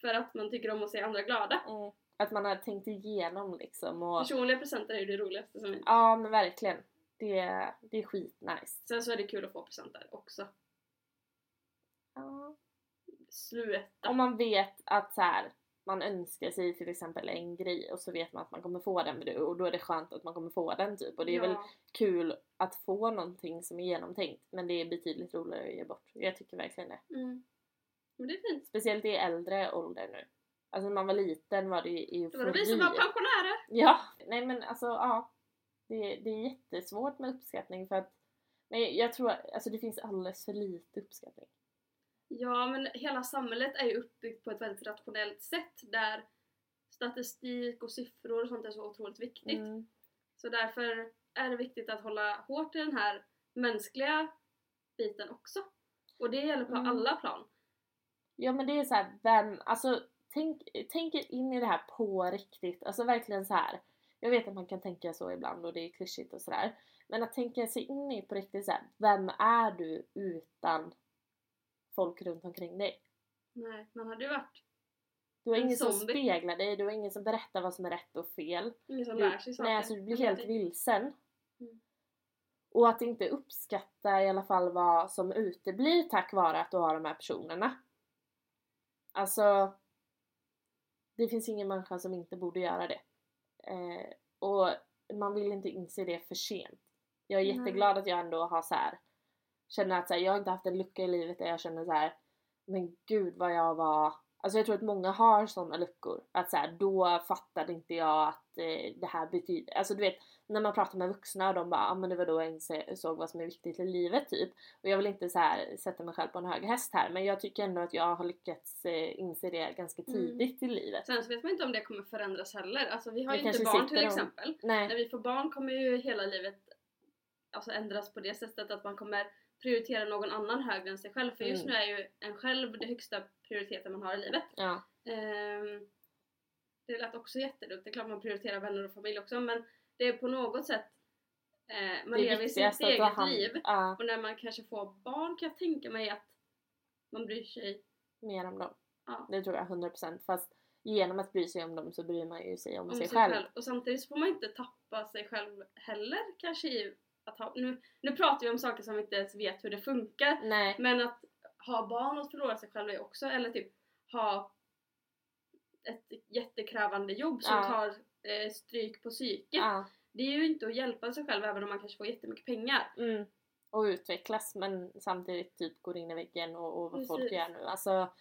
Speaker 2: För att man tycker om att se andra glada.
Speaker 1: Mm. Att man har tänkt igenom liksom och
Speaker 2: Personliga presenter är ju det roligaste som finns.
Speaker 1: ja men verkligen. Det, det är skitnice.
Speaker 2: Sen så är det kul att få presenter också.
Speaker 1: Ja.
Speaker 2: Sluta.
Speaker 1: Om man vet att så här, man önskar sig till exempel en grej och så vet man att man kommer få den och då är det skönt att man kommer få den typ och det är väl
Speaker 2: Ja.
Speaker 1: kul att få någonting som är genomtänkt men det är betydligt roligare att ge bort. Jag tycker verkligen det.
Speaker 2: Mm. Men det är fint.
Speaker 1: Speciellt i äldre ålder nu. Alltså när man var liten var det ju
Speaker 2: Det var det vi som var pensionärer.
Speaker 1: Ja, nej men alltså ja. Det, det är jättesvårt med uppskattning för att men jag tror alltså det finns alldeles för lite uppskattning.
Speaker 2: Ja, men hela samhället är ju uppbyggt på ett väldigt rationellt sätt där statistik och siffror och sånt är så otroligt viktigt.
Speaker 1: Mm.
Speaker 2: Så därför är det viktigt att hålla hårt i den här mänskliga biten också. Och det gäller på
Speaker 1: Mm.
Speaker 2: alla plan.
Speaker 1: Ja men det är så här, vem, alltså tänk, tänk er in i det här på riktigt, alltså verkligen så här. Jag vet att man kan tänka så ibland och det är klyschigt och sådär. Men att tänka sig in i på riktigt så här, vem är du utan folk runt omkring dig?
Speaker 2: Nej, man hade ju varit
Speaker 1: Du har
Speaker 2: En
Speaker 1: ingen som
Speaker 2: zombie.
Speaker 1: speglar dig, du har ingen som berättar vad som är rätt och fel.
Speaker 2: ingen som
Speaker 1: Du,
Speaker 2: lär sig saker.
Speaker 1: nej, alltså du blir helt vilsen.
Speaker 2: Mm.
Speaker 1: Och att inte uppskatta i alla fall vad som uteblir tack vare att du har de här personerna. Alltså, det finns ingen människa som inte borde göra det. Eh, och man vill inte inse det för sent. Jag är
Speaker 2: Nej.
Speaker 1: jätteglad att jag ändå har så här känner att så här, jag har inte haft en lucka i livet där jag känner så här men gud vad jag var Alltså jag tror att många har sådana luckor. Att så här, då fattade inte jag att eh, det här betyder... Alltså du vet, när man pratar med vuxna och de bara ah, men det var då jag insåg vad som är viktigt i livet typ. Och jag vill inte så här sätta mig själv på en hög häst här men jag tycker ändå att jag har lyckats eh, inse det ganska
Speaker 2: Mm.
Speaker 1: tidigt i livet.
Speaker 2: Sen så vet man inte om det kommer förändras heller. Alltså vi har ju inte barn till
Speaker 1: om-
Speaker 2: exempel.
Speaker 1: Nej.
Speaker 2: När vi får barn kommer ju hela livet alltså ändras på det sättet att man kommer prioritera någon annan högre än sig själv. För just
Speaker 1: Mm.
Speaker 2: nu är ju en själv det högsta prioriteten man har i livet.
Speaker 1: Ja.
Speaker 2: Ehm, det lät också jättedumt. Det är klart man prioriterar vänner och familj också men det är på något sätt eh, man lever i sitt eget
Speaker 1: hand
Speaker 2: liv.
Speaker 1: Ja,
Speaker 2: Och när man kanske får barn kan jag tänka mig att man bryr sig.
Speaker 1: mer om dem.
Speaker 2: Ja.
Speaker 1: Det tror jag 100% fast genom att bry sig om dem så bryr man ju sig om,
Speaker 2: om
Speaker 1: sig,
Speaker 2: sig
Speaker 1: själv.
Speaker 2: själv. Och samtidigt så får man inte tappa sig själv heller kanske i att ha, nu, nu pratar vi om saker som vi inte ens vet hur det funkar
Speaker 1: Nej.
Speaker 2: men att ha barn och förlora sig själv är också eller typ ha ett jättekrävande jobb som
Speaker 1: Ja.
Speaker 2: tar eh, stryk på psyket.
Speaker 1: Ja.
Speaker 2: Det är ju inte att hjälpa sig själv även om man kanske får jättemycket pengar.
Speaker 1: Mm. Och utvecklas men samtidigt typ går in i väggen och, och vad folk
Speaker 2: Precis.
Speaker 1: gör nu. Alltså,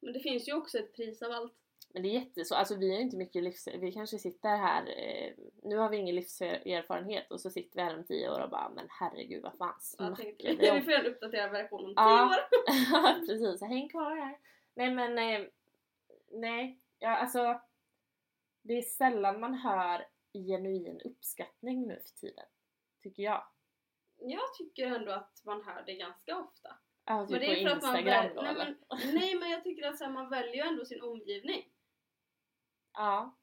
Speaker 2: Men det finns ju också ett pris av allt.
Speaker 1: Men det är jätteså. Alltså vi har inte mycket livs... Vi kanske sitter här... Eh, nu har vi ingen livserfarenhet och så sitter vi här om tio år och bara men herregud vad fan snackar vi om?
Speaker 2: vi får göra en uppdaterad version om
Speaker 1: Ja.
Speaker 2: tio år.
Speaker 1: Precis, häng kvar här. Nej men, eh, nej. Ja, alltså. Det är sällan man hör genuin uppskattning nu för tiden. Tycker jag.
Speaker 2: Jag tycker ändå att man hör det ganska ofta.
Speaker 1: Ja, typ
Speaker 2: Men det
Speaker 1: på
Speaker 2: är för att man
Speaker 1: Instagram
Speaker 2: väl,
Speaker 1: då
Speaker 2: nej, men, nej men jag tycker att så här, man väljer ju ändå sin omgivning.
Speaker 1: Ja.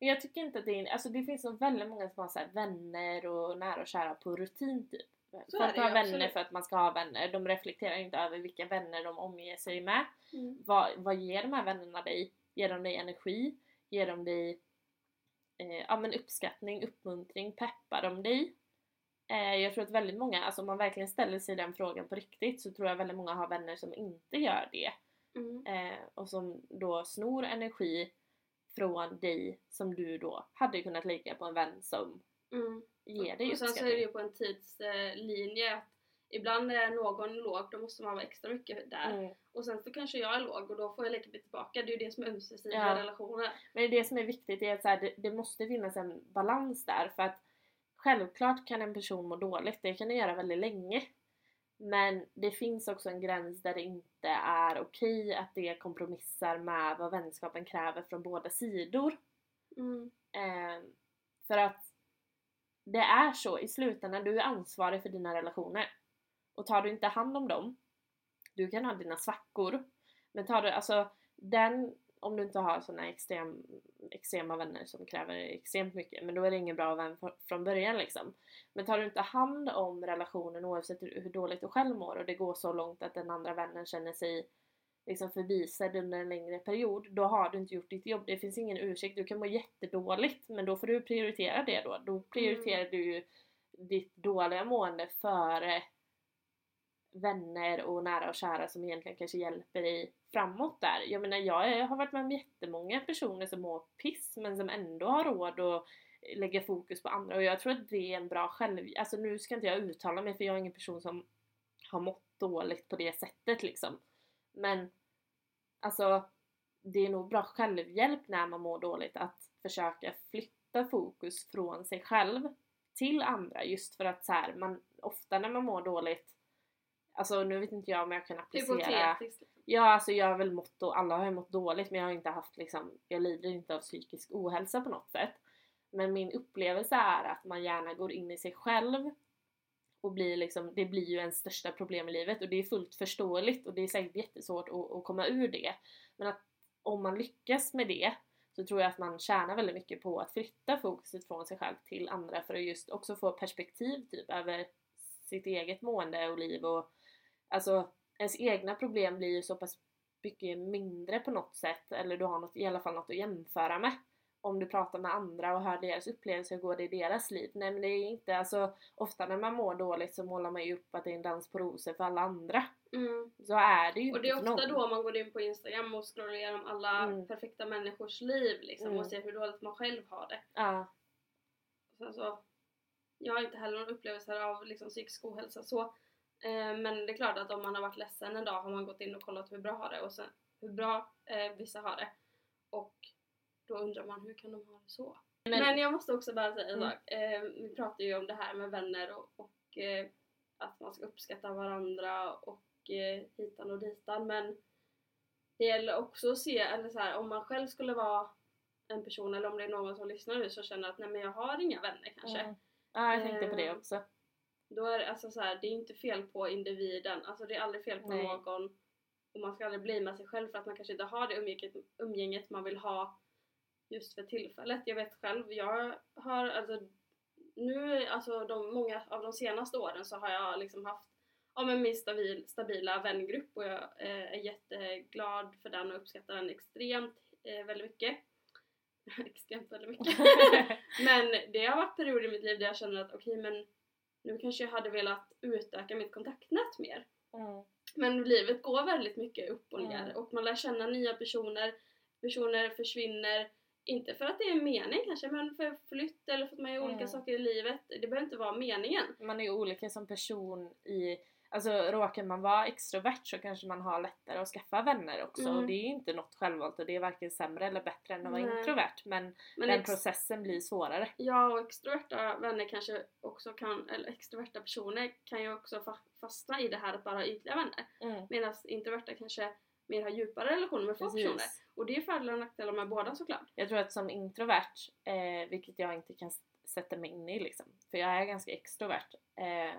Speaker 1: Men jag tycker inte att det är... Alltså det finns nog väldigt många som har så här vänner och nära och kära på rutin typ.
Speaker 2: Så
Speaker 1: Folk
Speaker 2: det
Speaker 1: har vänner
Speaker 2: absolut.
Speaker 1: för att man ska ha vänner. De reflekterar inte över vilka vänner de omger sig med.
Speaker 2: Mm.
Speaker 1: vad, vad ger de här vännerna dig? Ger de dig energi? Ger de dig eh, ja, men uppskattning, uppmuntring? Peppar de dig? Eh, jag tror att väldigt många, alltså om man verkligen ställer sig den frågan på riktigt så tror jag väldigt många har vänner som inte gör det.
Speaker 2: Mm.
Speaker 1: Eh, och som då snor energi från dig som du då hade kunnat lägga på en vän som
Speaker 2: Mm.
Speaker 1: ger dig
Speaker 2: Och sen så är det ju på en tidslinje att ibland är någon låg, då måste man vara extra mycket där.
Speaker 1: Mm.
Speaker 2: Och sen så kanske jag är låg och då får jag lika mycket tillbaka. Det är ju det som är ömsesidiga
Speaker 1: Ja.
Speaker 2: relationer.
Speaker 1: Men det som är viktigt är att så här, det, det måste finnas en balans där för att självklart kan en person må dåligt, det kan den göra väldigt länge. Men det finns också en gräns där det inte är okej att det kompromissar med vad vänskapen kräver från båda sidor.
Speaker 2: Mm.
Speaker 1: Eh, för att det är så i slutändan, du är ansvarig för dina relationer. Och tar du inte hand om dem, du kan ha dina svackor, men tar du, alltså den, om du inte har såna extrem, extrema vänner som kräver extremt mycket, men då är det ingen bra vän fr- från början liksom. Men tar du inte hand om relationen oavsett hur, dåligt du själv mår och det går så långt att den andra vännen känner sig liksom förbisedd under en längre period, då har du inte gjort ditt jobb. Det finns ingen ursäkt. Du kan må jättedåligt, men då får du prioritera det då. Då prioriterar du ju ditt dåliga mående före vänner och nära och kära som egentligen kanske hjälper dig framåt där. Jag menar jag har varit med om jättemånga personer som mår piss men som ändå har råd att lägga fokus på andra och jag tror att det är en bra själv... Alltså nu ska inte jag uttala mig för jag är ingen person som har mått dåligt på det sättet liksom. Men alltså det är nog bra självhjälp när man mår dåligt att försöka flytta fokus från sig själv till andra just för att så här, man ofta när man mår dåligt Alltså nu vet inte jag om jag kan applicera
Speaker 2: liksom.
Speaker 1: Ja alltså jag har väl mått och alla har ju mått dåligt men jag har inte haft liksom Jag lider inte av psykisk ohälsa på något sätt Men min upplevelse är att man gärna går in i sig själv och blir liksom, det blir ju ens största problem i livet och det är fullt förståeligt och det är säkert jättesvårt att, att komma ur det. Men att om man lyckas med det så tror jag att man tjänar väldigt mycket på att flytta fokuset från sig själv till andra för att just också få perspektiv typ över sitt eget mående och liv och alltså ens egna problem blir ju så pass mycket mindre på något sätt eller du har något, i alla fall något att jämföra med om du pratar med andra och hör deras upplevelser, hur går det i deras liv? Nej men det är inte, alltså ofta när man mår dåligt så målar man ju upp att det är en dans på rosor för alla andra.
Speaker 2: Mm.
Speaker 1: Så är det ju
Speaker 2: Och det är ofta
Speaker 1: någon.
Speaker 2: då man går in på Instagram och scrollar igenom alla
Speaker 1: Mm.
Speaker 2: perfekta människors liv liksom
Speaker 1: Mm.
Speaker 2: och ser hur dåligt man själv har det.
Speaker 1: Ja,
Speaker 2: sen så, jag har inte heller någon upplevelse av liksom psykisk ohälsa så. Eh, men det är klart att om man har varit ledsen en dag har man gått in och kollat hur bra har det och sen hur bra eh, vissa har det. Och då undrar man hur kan de ha det så? Men,
Speaker 1: Men-
Speaker 2: jag måste också bara säga en
Speaker 1: Mm.
Speaker 2: sak. Eh, vi pratar ju om det här med vänner och, och att man ska uppskatta varandra och eh, hitan och ditan men det gäller också att se, eller så här, om man själv skulle vara en person eller om det är någon som lyssnar nu som känner att nej men jag har inga vänner kanske.
Speaker 1: Mm. ja jag tänkte på det också.
Speaker 2: Då är det alltså så här, det är inte fel på individen, alltså det är aldrig fel på
Speaker 1: Nej.
Speaker 2: någon och man ska aldrig bli med sig själv för att man kanske inte har det umgänget, umgänget man vill ha just för tillfället. Jag vet själv, jag har alltså nu, alltså de, många av de senaste åren så har jag liksom haft ja, men min stabil, stabila vängrupp och jag eh, är jätteglad för den och uppskattar den extremt eh, väldigt mycket. extremt väldigt mycket. men det har varit perioder i mitt liv där jag känner att okej men nu kanske jag hade velat utöka mitt kontaktnät mer.
Speaker 1: Mm.
Speaker 2: Men livet går väldigt mycket upp och ner
Speaker 1: Mm.
Speaker 2: och man lär känna nya personer, personer försvinner inte för att det är en mening kanske men för flytt eller för att man gör olika
Speaker 1: Mm.
Speaker 2: saker i livet. Det behöver inte vara meningen.
Speaker 1: Man är olika som person i Alltså råkar man vara extrovert så kanske man har lättare att skaffa vänner också
Speaker 2: Mm.
Speaker 1: och det är ju inte något självvalt och det är varken sämre eller bättre än att vara
Speaker 2: Nej.
Speaker 1: introvert men,
Speaker 2: Men
Speaker 1: den processen blir svårare.
Speaker 2: Ja, och extroverta vänner kanske också kan, eller extroverta personer kan ju också fa- fastna i det här att bara ha ytliga vänner.
Speaker 1: Mm.
Speaker 2: Medan introverta kanske mer har djupare relationer med få personer. Och det är fördelar och nackdelar med båda såklart.
Speaker 1: Jag tror att som introvert, eh, vilket jag inte kan sätta mig in i liksom, för jag är ganska extrovert. Eh,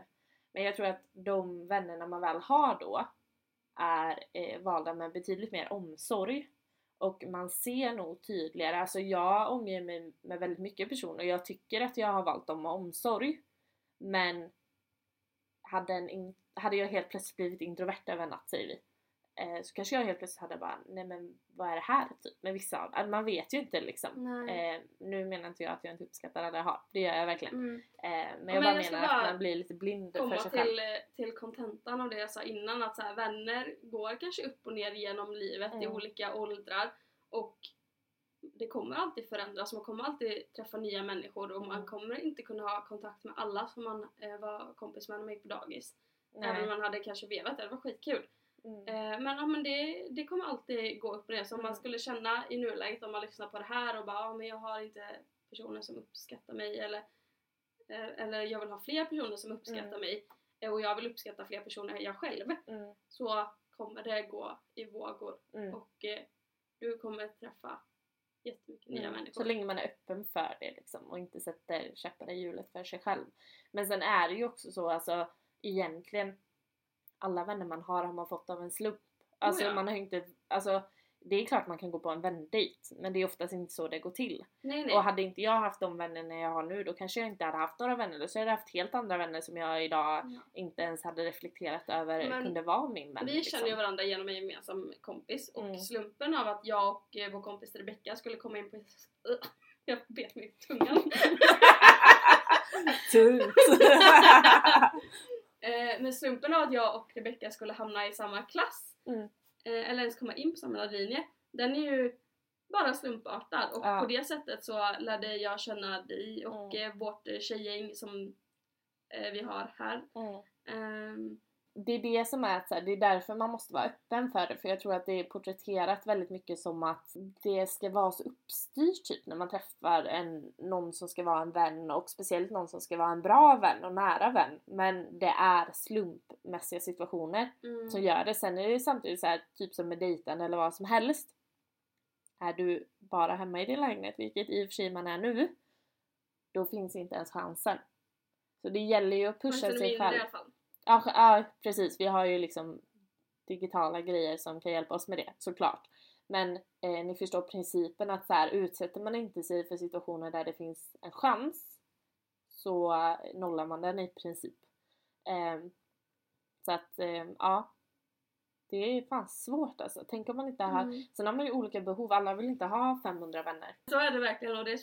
Speaker 1: men jag tror att de vännerna man väl har då är eh, valda med betydligt mer omsorg. Och man ser nog tydligare, alltså jag omger mig med väldigt mycket personer och jag tycker att jag har valt dem med omsorg. Men hade, en in, hade jag helt plötsligt blivit introvert över en natt säger vi. Eh, så kanske jag helt plötsligt hade bara, nej men vad är det här? Typ, med vissa av alltså, Man vet ju inte liksom. Eh, nu menar inte jag att jag inte uppskattar alla jag har, det gör jag verkligen.
Speaker 2: Mm.
Speaker 1: Eh, men jag bara
Speaker 2: jag
Speaker 1: menar
Speaker 2: bara
Speaker 1: att man blir lite blind för sig själv.
Speaker 2: till, eh, till kontentan av det jag sa innan att så här, vänner går kanske upp och ner genom livet i
Speaker 1: Mm.
Speaker 2: olika åldrar och det kommer alltid förändras, man kommer alltid träffa nya människor och man
Speaker 1: Mm.
Speaker 2: kommer inte kunna ha kontakt med alla som man eh, var kompis med när man gick på dagis.
Speaker 1: Nej.
Speaker 2: Även om man hade kanske velat det, det var skitkul.
Speaker 1: Mm.
Speaker 2: Eh, men ja, men det, det kommer alltid gå upp och ner. Så om man
Speaker 1: Mm.
Speaker 2: skulle känna i nuläget om man lyssnar på det här och bara ja, men jag har inte personer som uppskattar mig eller, eh, eller jag vill ha fler personer som uppskattar
Speaker 1: Mm.
Speaker 2: mig eh, och jag vill uppskatta fler personer än jag själv
Speaker 1: Mm.
Speaker 2: så kommer det gå i vågor
Speaker 1: Mm.
Speaker 2: och eh, du kommer träffa jättemycket nya
Speaker 1: Mm,
Speaker 2: människor.
Speaker 1: Så länge man är öppen för det liksom och inte sätter käppar i hjulet för sig själv. Men sen är det ju också så alltså egentligen alla vänner man har har man fått av en slump. Alltså
Speaker 2: Oh ja.
Speaker 1: man har inte, alltså det är klart man kan gå på en vändejt men det är oftast inte så det går till.
Speaker 2: nej nej.
Speaker 1: Och hade inte jag haft de vännerna jag har nu då kanske jag inte hade haft några vänner. Då så hade jag haft helt andra vänner som jag idag
Speaker 2: Ja.
Speaker 1: inte ens hade reflekterat över
Speaker 2: Men
Speaker 1: kunde vara min vän.
Speaker 2: Vi
Speaker 1: liksom.
Speaker 2: känner ju varandra genom en gemensam kompis och
Speaker 1: Mm.
Speaker 2: slumpen av att jag och eh, vår kompis Rebecca skulle komma in på... Jag bet mig i tungan.
Speaker 1: Tut.
Speaker 2: Eh, men slumpen av att jag och Rebecca skulle hamna i samma klass
Speaker 1: Mm.
Speaker 2: eh, eller ens komma in på samma linje, den är ju bara slumpartad och
Speaker 1: Ja.
Speaker 2: på det sättet så lärde jag känna dig och
Speaker 1: Mm.
Speaker 2: eh, vårt eh, tjejgäng som eh, vi har här.
Speaker 1: Mm.
Speaker 2: Ehm,
Speaker 1: det är det som är att så här, det är därför man måste vara öppen för det för jag tror att det är porträtterat väldigt mycket som att det ska vara så uppstyrt typ när man träffar en, någon som ska vara en vän och speciellt någon som ska vara en bra vän och nära vän men det är slumpmässiga situationer
Speaker 2: mm,
Speaker 1: som gör det. Sen är det samtidigt så här, typ som med dejten eller vad som helst. Är du bara hemma i din lägenhet, vilket i och för sig man är nu, då finns inte ens chansen. Så det gäller ju att pusha sig själv.
Speaker 2: i alla fall.
Speaker 1: Ja, ja precis, vi har ju liksom digitala grejer som kan hjälpa oss med det såklart. Men eh, ni förstår principen att så här, utsätter man inte sig för situationer där det finns en chans så eh, nollar man den i princip. Ehm, så att ehm, ja, det är fan svårt alltså. Tänk om man inte har...
Speaker 2: Mm.
Speaker 1: Sen har man ju olika behov, alla vill inte ha 500 vänner.
Speaker 2: Så är det verkligen och det är...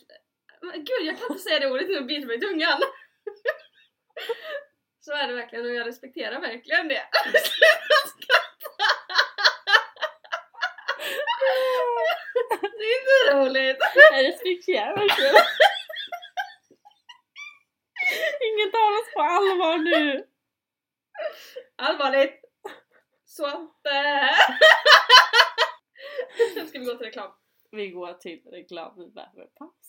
Speaker 2: Gud jag kan inte säga det ordet nu biter mig i tungan! Så är det verkligen och jag respekterar verkligen det. Sluta skratta! Det är inte roligt!
Speaker 1: Jag respekterar verkligen. Ingen tar oss på allvar nu.
Speaker 2: Allvarligt! Så att... eh, Nu ska vi gå till reklam.
Speaker 1: Vi går till reklam, vi behöver paus.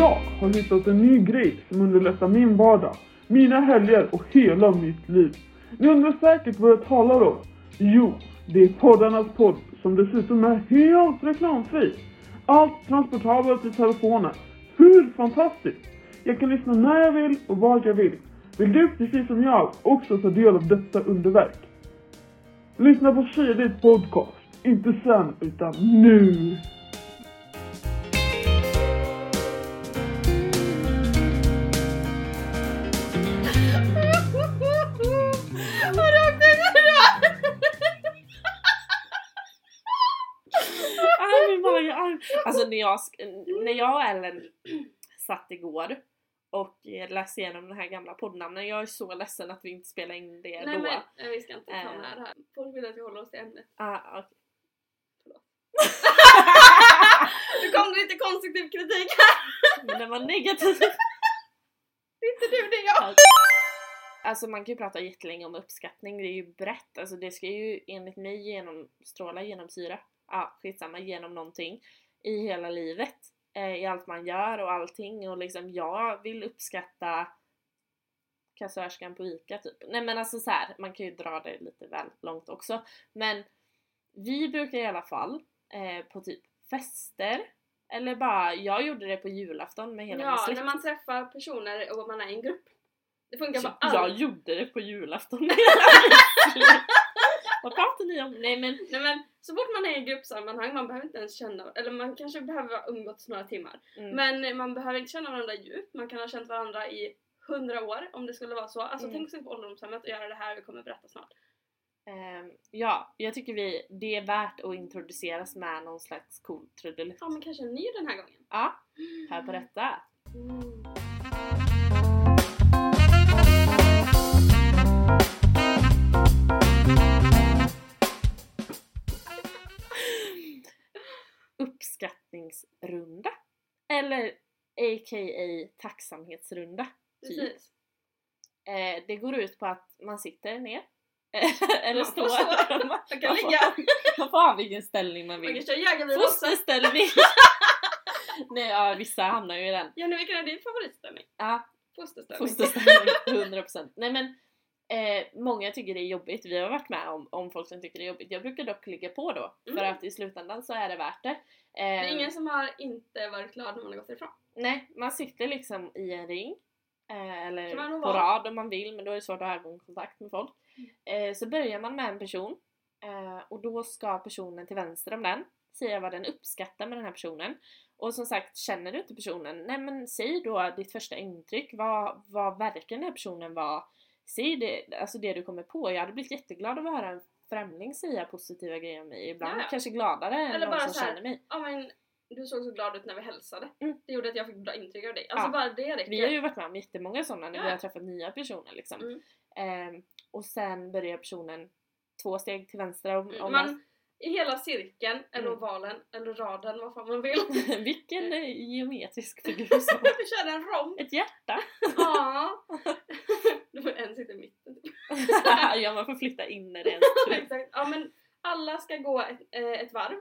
Speaker 3: Jag har hittat en ny grej som underlättar min vardag, mina helger och hela mitt liv. Ni undrar säkert vad jag talar om. Jo, det är poddarnas podd som dessutom är helt reklamfri. Allt transportabelt i telefonen. Hur fantastiskt? Jag kan lyssna när jag vill och var jag vill. Vill du precis som jag också ta del av detta underverk? Lyssna på Tjejdejt podcast. Inte sen, utan nu!
Speaker 2: Åkt ut idag?
Speaker 1: Aj, min mage, aj. Alltså när jag, när jag och Ellen satt igår och läste igenom den här gamla poddnamnen, jag är så ledsen att vi inte spelade in det
Speaker 2: Nej
Speaker 1: då.
Speaker 2: men eh, vi ska inte ta
Speaker 1: Eh.
Speaker 2: med det här. Folk vill att vi håller oss till ämnet.
Speaker 1: Ah, okej.
Speaker 2: Nu kom det lite konstruktiv kritik här!
Speaker 1: Men den var negativ.
Speaker 2: Inte du, det är jag!
Speaker 1: Alltså man kan ju prata jättelänge om uppskattning, det är ju brett. Alltså det ska ju enligt mig genomstråla, genomsyra, ja ah, skitsamma, genom någonting i hela livet. Eh, I allt man gör och allting och liksom jag vill uppskatta kassörskan på ICA typ. Nej men alltså så här, man kan ju dra det lite väl långt också. Men vi brukar i alla fall eh, på typ fester eller bara, jag gjorde det på julafton med hela min
Speaker 2: Ja,
Speaker 1: släkt.
Speaker 2: när man träffar personer och man är i en grupp. Det funkar bara
Speaker 1: Jag
Speaker 2: allt.
Speaker 1: gjorde det på julafton. Vad pratar ni om? Nej men
Speaker 2: Nej men så fort man är i gruppsammanhang, man behöver inte ens känna, eller man kanske behöver ha umgåtts några timmar.
Speaker 1: mm,
Speaker 2: Men man behöver inte känna varandra djupt, man kan ha känt varandra i hundra år om det skulle vara så. Alltså
Speaker 1: Mm.
Speaker 2: tänk sitta på ålderdomshemmet och göra det här vi kommer berätta snart.
Speaker 1: ehm, ja, jag tycker vi, det är värt att introduceras med någon slags cool trudelutt.
Speaker 2: Ja men kanske en ny den här gången.
Speaker 1: Ja, hör på detta.
Speaker 2: Mm.
Speaker 1: Uppskattningsrunda. Eller a.k.a. tacksamhetsrunda. Typ. Eh, det går ut på att man sitter ner. Eller
Speaker 2: stå.
Speaker 1: man,
Speaker 2: Man kan
Speaker 1: man, får,
Speaker 2: ligga.
Speaker 1: man får ha vilken ställning man
Speaker 2: Man kan
Speaker 1: vill.
Speaker 2: köra jägarbil också.
Speaker 1: Fosterställning! Nej, ja, vissa hamnar ju i den.
Speaker 2: Jenny vilken är din favoritställning?
Speaker 1: Ja,
Speaker 2: Fosterställning.
Speaker 1: fosterställning 100%. Nej men Eh, många tycker det är jobbigt, vi har varit med om, om folk som tycker det är jobbigt. Jag brukar dock ligga på då, för
Speaker 2: Mm.
Speaker 1: att i slutändan så är det värt det.
Speaker 2: Det är
Speaker 1: Eh,
Speaker 2: ingen som har inte varit glad när man har gått ifrån.
Speaker 1: Nej, man sitter liksom i en ring. Eh, eller på
Speaker 2: vara.
Speaker 1: rad om man vill, men då är det svårt att ha ögonkontakt med folk. Eh, så börjar man med en person eh, och då ska personen till vänster om den säga vad den uppskattar med den här personen. Och som sagt, känner du inte personen, nej men säg då ditt första intryck. Vad, vad verkar den här personen vara? Säg det, alltså det du kommer på. Jag hade blivit jätteglad av att höra en främling säga positiva grejer om mig. Ibland
Speaker 2: Ja, ja.
Speaker 1: kanske gladare än
Speaker 2: Eller
Speaker 1: någon
Speaker 2: bara
Speaker 1: som
Speaker 2: så här,
Speaker 1: känner mig.
Speaker 2: Ja men du såg så glad ut när vi hälsade.
Speaker 1: Mm.
Speaker 2: Det gjorde att jag fick bra intryck av dig. Alltså
Speaker 1: Ja.
Speaker 2: bara det räcker.
Speaker 1: Vi har ju varit med om jättemånga sådana när
Speaker 2: Ja.
Speaker 1: vi har träffat nya personer liksom.
Speaker 2: Mm.
Speaker 1: Ehm, och sen börjar personen två steg till vänster om,
Speaker 2: Mm,
Speaker 1: om
Speaker 2: man, I hela cirkeln, eller
Speaker 1: Mm.
Speaker 2: ovalen, eller raden, vad fan man vill.
Speaker 1: Vilken eh, geometrisk figur som
Speaker 2: Vi körde en romb.
Speaker 1: Ett hjärta!
Speaker 2: Ja. En sitta i mitten.
Speaker 1: ja man får flytta in när det är en tur.
Speaker 2: Exakt. Ja men alla ska gå ett, eh, ett varv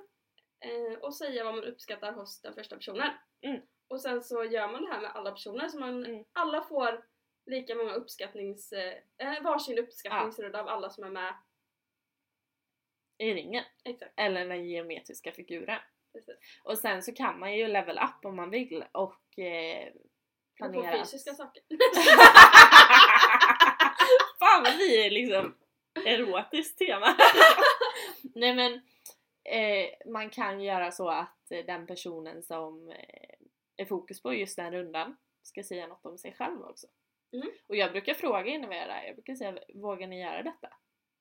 Speaker 2: eh, och säga vad man uppskattar hos den första personen.
Speaker 1: Mm.
Speaker 2: Och sen så gör man det här med alla personer så man,
Speaker 1: Mm.
Speaker 2: alla får lika många uppskattnings, eh, eh, varsin uppskattningsrunda av alla som är med.
Speaker 1: I ringen.
Speaker 2: Exakt.
Speaker 1: Eller den geometriska figuren.
Speaker 2: Precis.
Speaker 1: Och sen så kan man ju level up om man vill och eh,
Speaker 2: Och
Speaker 1: planera.
Speaker 2: på fysiska saker.
Speaker 1: Fan vad vi är liksom erotiskt tema. Nej men eh, man kan göra så att eh, den personen som eh, är fokus på just den rundan ska säga något om sig själv också.
Speaker 2: Mm.
Speaker 1: Och jag brukar fråga innan vi gör det här, jag brukar säga vågar ni göra detta?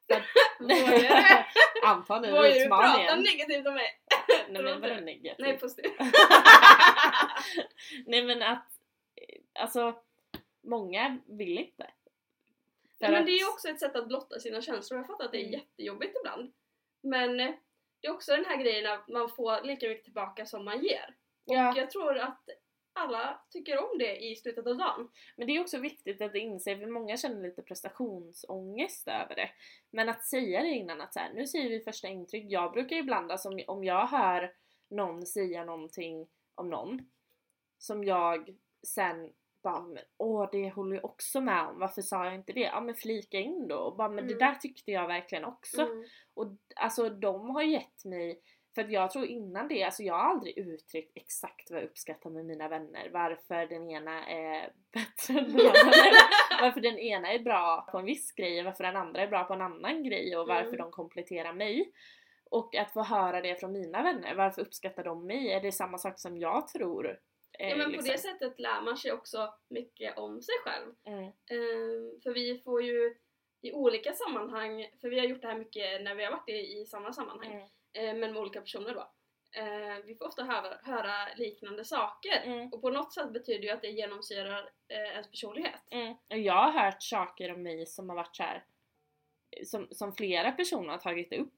Speaker 1: Anta nu
Speaker 2: Vågar du prata
Speaker 1: utmaningen.
Speaker 2: negativt om mig?
Speaker 1: Nej men vadå negativt?
Speaker 2: Nej positivt.
Speaker 1: Nej men att, eh, alltså många vill inte.
Speaker 2: Men
Speaker 1: att-
Speaker 2: det är ju också ett sätt att blotta sina känslor. Jag fattar att det är
Speaker 1: Mm.
Speaker 2: jättejobbigt ibland. Men eh, det är också den här grejen att man får lika mycket tillbaka som man ger.
Speaker 1: Ja.
Speaker 2: Och jag tror att alla tycker om det i slutet av dagen.
Speaker 1: Men det är också viktigt att inse, för många känner lite prestationsångest över det. Men att säga det innan att så här, nu säger vi första intryck. Jag brukar ibland, alltså om, om jag hör någon säga någonting om någon som jag sen bara men, åh det håller jag också med om, varför sa jag inte det? Ja men flika in då och bara men
Speaker 2: Mm.
Speaker 1: det där tyckte jag verkligen också.
Speaker 2: Mm.
Speaker 1: Och alltså de har gett mig, för att jag tror innan det, alltså jag har aldrig uttryckt exakt vad jag uppskattar med mina vänner. Varför den ena är bättre än den andra. Varför den ena är bra på en viss grej och varför den andra är bra på en annan grej och varför
Speaker 2: Mm.
Speaker 1: de kompletterar mig. Och att få höra det från mina vänner, varför uppskattar de mig? Är det samma sak som jag tror? Eh,
Speaker 2: Ja men på
Speaker 1: liksom.
Speaker 2: det sättet lär man sig också mycket om sig själv.
Speaker 1: Mm.
Speaker 2: Ehm, för vi får ju i olika sammanhang, för vi har gjort det här mycket när vi har varit i, i samma sammanhang,
Speaker 1: Mm.
Speaker 2: eh, men med olika personer då. Eh, vi får ofta höra, höra liknande saker.
Speaker 1: Mm.
Speaker 2: Och på något sätt betyder ju att det genomsyrar eh, ens personlighet.
Speaker 1: Mm. Och jag har hört saker om mig som har varit så här, som, som flera personer har tagit upp.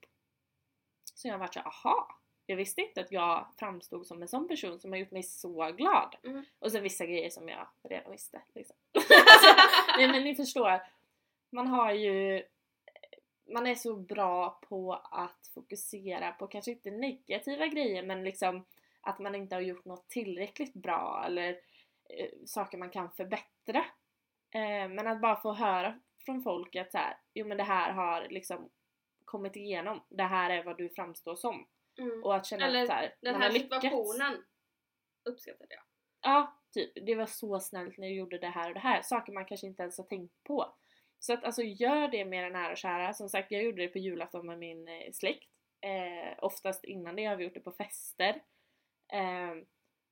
Speaker 1: Så jag har varit så här, aha! Jag visste inte att jag framstod som en sån person som har gjort mig så glad.
Speaker 2: Mm.
Speaker 1: Och sen vissa grejer som jag redan visste. Liksom. alltså, nej men ni förstår. Man har ju man är så bra på att fokusera på kanske inte negativa grejer men liksom att man inte har gjort något tillräckligt bra eller eh, saker man kan förbättra. Eh, men att bara få höra från folk att så här, jo men det här har liksom kommit igenom, det här är vad du framstår som.
Speaker 2: Mm.
Speaker 1: Och att känna
Speaker 2: Eller
Speaker 1: att så här,
Speaker 2: Den
Speaker 1: man
Speaker 2: här
Speaker 1: har lyckats.
Speaker 2: situationen uppskattade jag.
Speaker 1: Ja, typ. Det var så snällt när du gjorde det här och det här. Saker man kanske inte ens har tänkt på. Så att alltså gör det med den nära och kära. Som sagt, jag gjorde det på julafton med min eh, släkt. Eh, oftast innan det har vi gjort det på fester. Eh,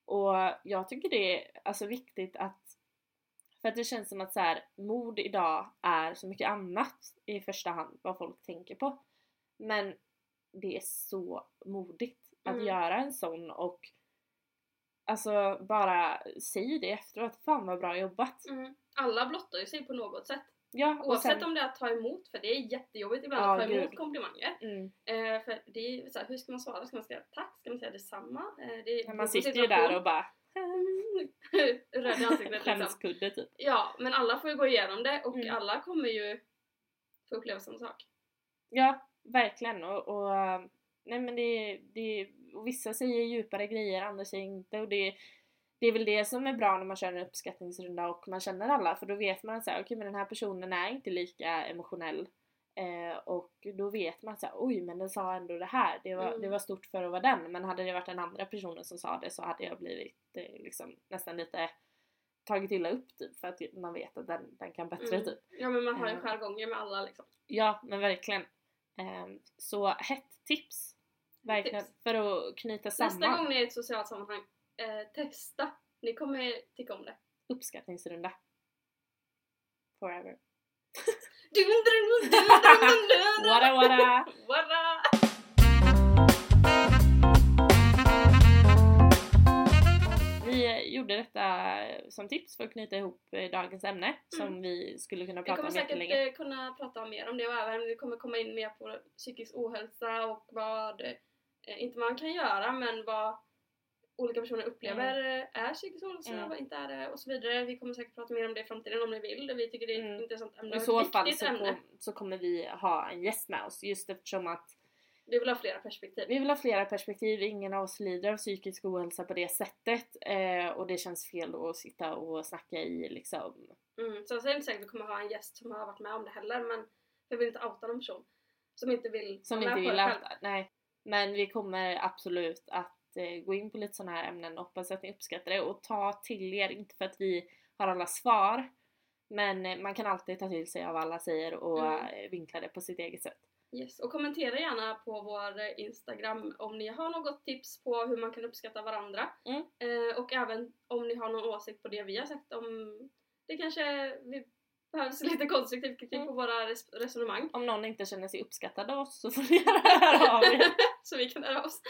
Speaker 1: och jag tycker det är alltså viktigt att för att det känns som att så här, mod idag är så mycket annat i första hand vad folk tänker på. Men det är så modigt att
Speaker 2: Mm.
Speaker 1: göra en sån och Alltså bara säg det efteråt, fan vad bra jobbat!
Speaker 2: Mm. Alla blottar ju sig på något sätt.
Speaker 1: Ja,
Speaker 2: Oavsett
Speaker 1: sen,
Speaker 2: om det är att ta emot, för det är jättejobbigt ibland
Speaker 1: Ja,
Speaker 2: att ta emot
Speaker 1: gud.
Speaker 2: komplimanger.
Speaker 1: mm,
Speaker 2: Eh, för det är så här, hur ska man svara? Ska man säga tack? Ska man säga detsamma? Eh, det är
Speaker 1: man sitter ju där och bara
Speaker 2: Röd i ansiktet liksom.
Speaker 1: skämskudde typ.
Speaker 2: Ja, men alla får ju gå igenom det och
Speaker 1: Mm.
Speaker 2: alla kommer ju få uppleva samma sak.
Speaker 1: Ja, verkligen och, och nej men det, det och vissa säger djupare grejer, andra säger inte och det det är väl det som är bra när man kör en uppskattningsrunda och man känner alla för då vet man att okej men den här personen är inte lika emotionell eh, och då vet man att oj men den sa ändå det här, det var,
Speaker 2: Mm.
Speaker 1: det var stort för att vara den men hade det varit den andra personen som sa det så hade jag blivit eh, liksom nästan lite tagit illa upp typ för att man vet att den, den kan bättre
Speaker 2: Mm.
Speaker 1: typ.
Speaker 2: Ja men man har ju
Speaker 1: Mm.
Speaker 2: jargonger med alla liksom.
Speaker 1: Ja men verkligen. Ehm, så hett tips. Verkligen.
Speaker 2: Tips.
Speaker 1: För att knyta samman.
Speaker 2: Nästa gång ni är i ett socialt sammanhang, eh, testa. Ni kommer tycka om det.
Speaker 1: Uppskattningsrunda. Forever. Wada wada!
Speaker 2: Wada!
Speaker 1: Gjorde detta som tips för att knyta ihop eh, dagens ämne som vi skulle kunna
Speaker 2: Vi
Speaker 1: prata
Speaker 2: kommer
Speaker 1: om
Speaker 2: säkert
Speaker 1: jättelänge.
Speaker 2: eh, kunna prata mer om det och även vi kommer komma in mer på psykisk ohälsa och vad, eh, inte man kan göra men vad olika personer upplever eh, är psykisk ohälsa
Speaker 1: Mm.
Speaker 2: och vad inte är det och så vidare. Vi kommer säkert prata mer om det i framtiden om ni vill. Vi tycker det är ett
Speaker 1: Mm.
Speaker 2: intressant ämne
Speaker 1: I så fall så,
Speaker 2: ämne.
Speaker 1: kom, så kommer vi ha en gäst med oss just eftersom att
Speaker 2: Vi vill ha flera perspektiv.
Speaker 1: vi vill ha flera perspektiv, ingen av oss lider av psykisk ohälsa på det sättet eh, och det känns fel då att sitta och snacka i liksom
Speaker 2: Mm. Sen så är det inte säkert att vi kommer ha en gäst som har varit med om det heller men vi vill inte outa någon person som inte vill
Speaker 1: Som inte vill outa, nej. Men vi kommer absolut att eh, gå in på lite sådana här ämnen och hoppas att ni uppskattar det och ta till er, inte för att vi har alla svar men eh, man kan alltid ta till sig av vad alla säger och
Speaker 2: Mm.
Speaker 1: eh, vinkla det på sitt eget sätt.
Speaker 2: Yes. Och kommentera gärna på vår Instagram om ni har något tips på hur man kan uppskatta varandra.
Speaker 1: Mm.
Speaker 2: Eh, och även om ni har någon åsikt på det vi har sagt om det kanske vi behövs lite konstruktiv kritik
Speaker 1: Mm.
Speaker 2: på våra res- resonemang.
Speaker 1: Om någon inte känner sig uppskattad av oss så får ni höra av er.
Speaker 2: Så vi kan höra oss.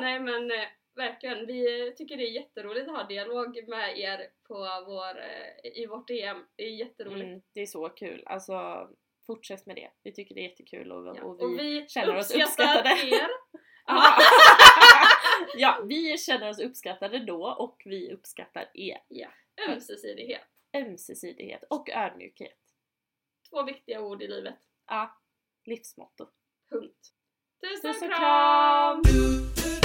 Speaker 2: Nej men eh, verkligen, vi tycker det är jätteroligt att ha dialog med er på vår, eh, i vårt DM. Det är jätteroligt.
Speaker 1: Mm, det är så kul. Alltså fortsätt med det. Vi tycker det är jättekul och,
Speaker 2: Ja.
Speaker 1: och vi, känner oss uppskattade.
Speaker 2: er.
Speaker 1: Ja. ja, vi känner oss uppskattade då och vi uppskattar er.
Speaker 2: Ömsesidighet.
Speaker 1: Ömsesidighet och ödmjukhet.
Speaker 2: Två viktiga ord i livet.
Speaker 1: Ja, livsmotto.
Speaker 2: Punkt. Tusen
Speaker 1: och
Speaker 2: kram!
Speaker 1: kram!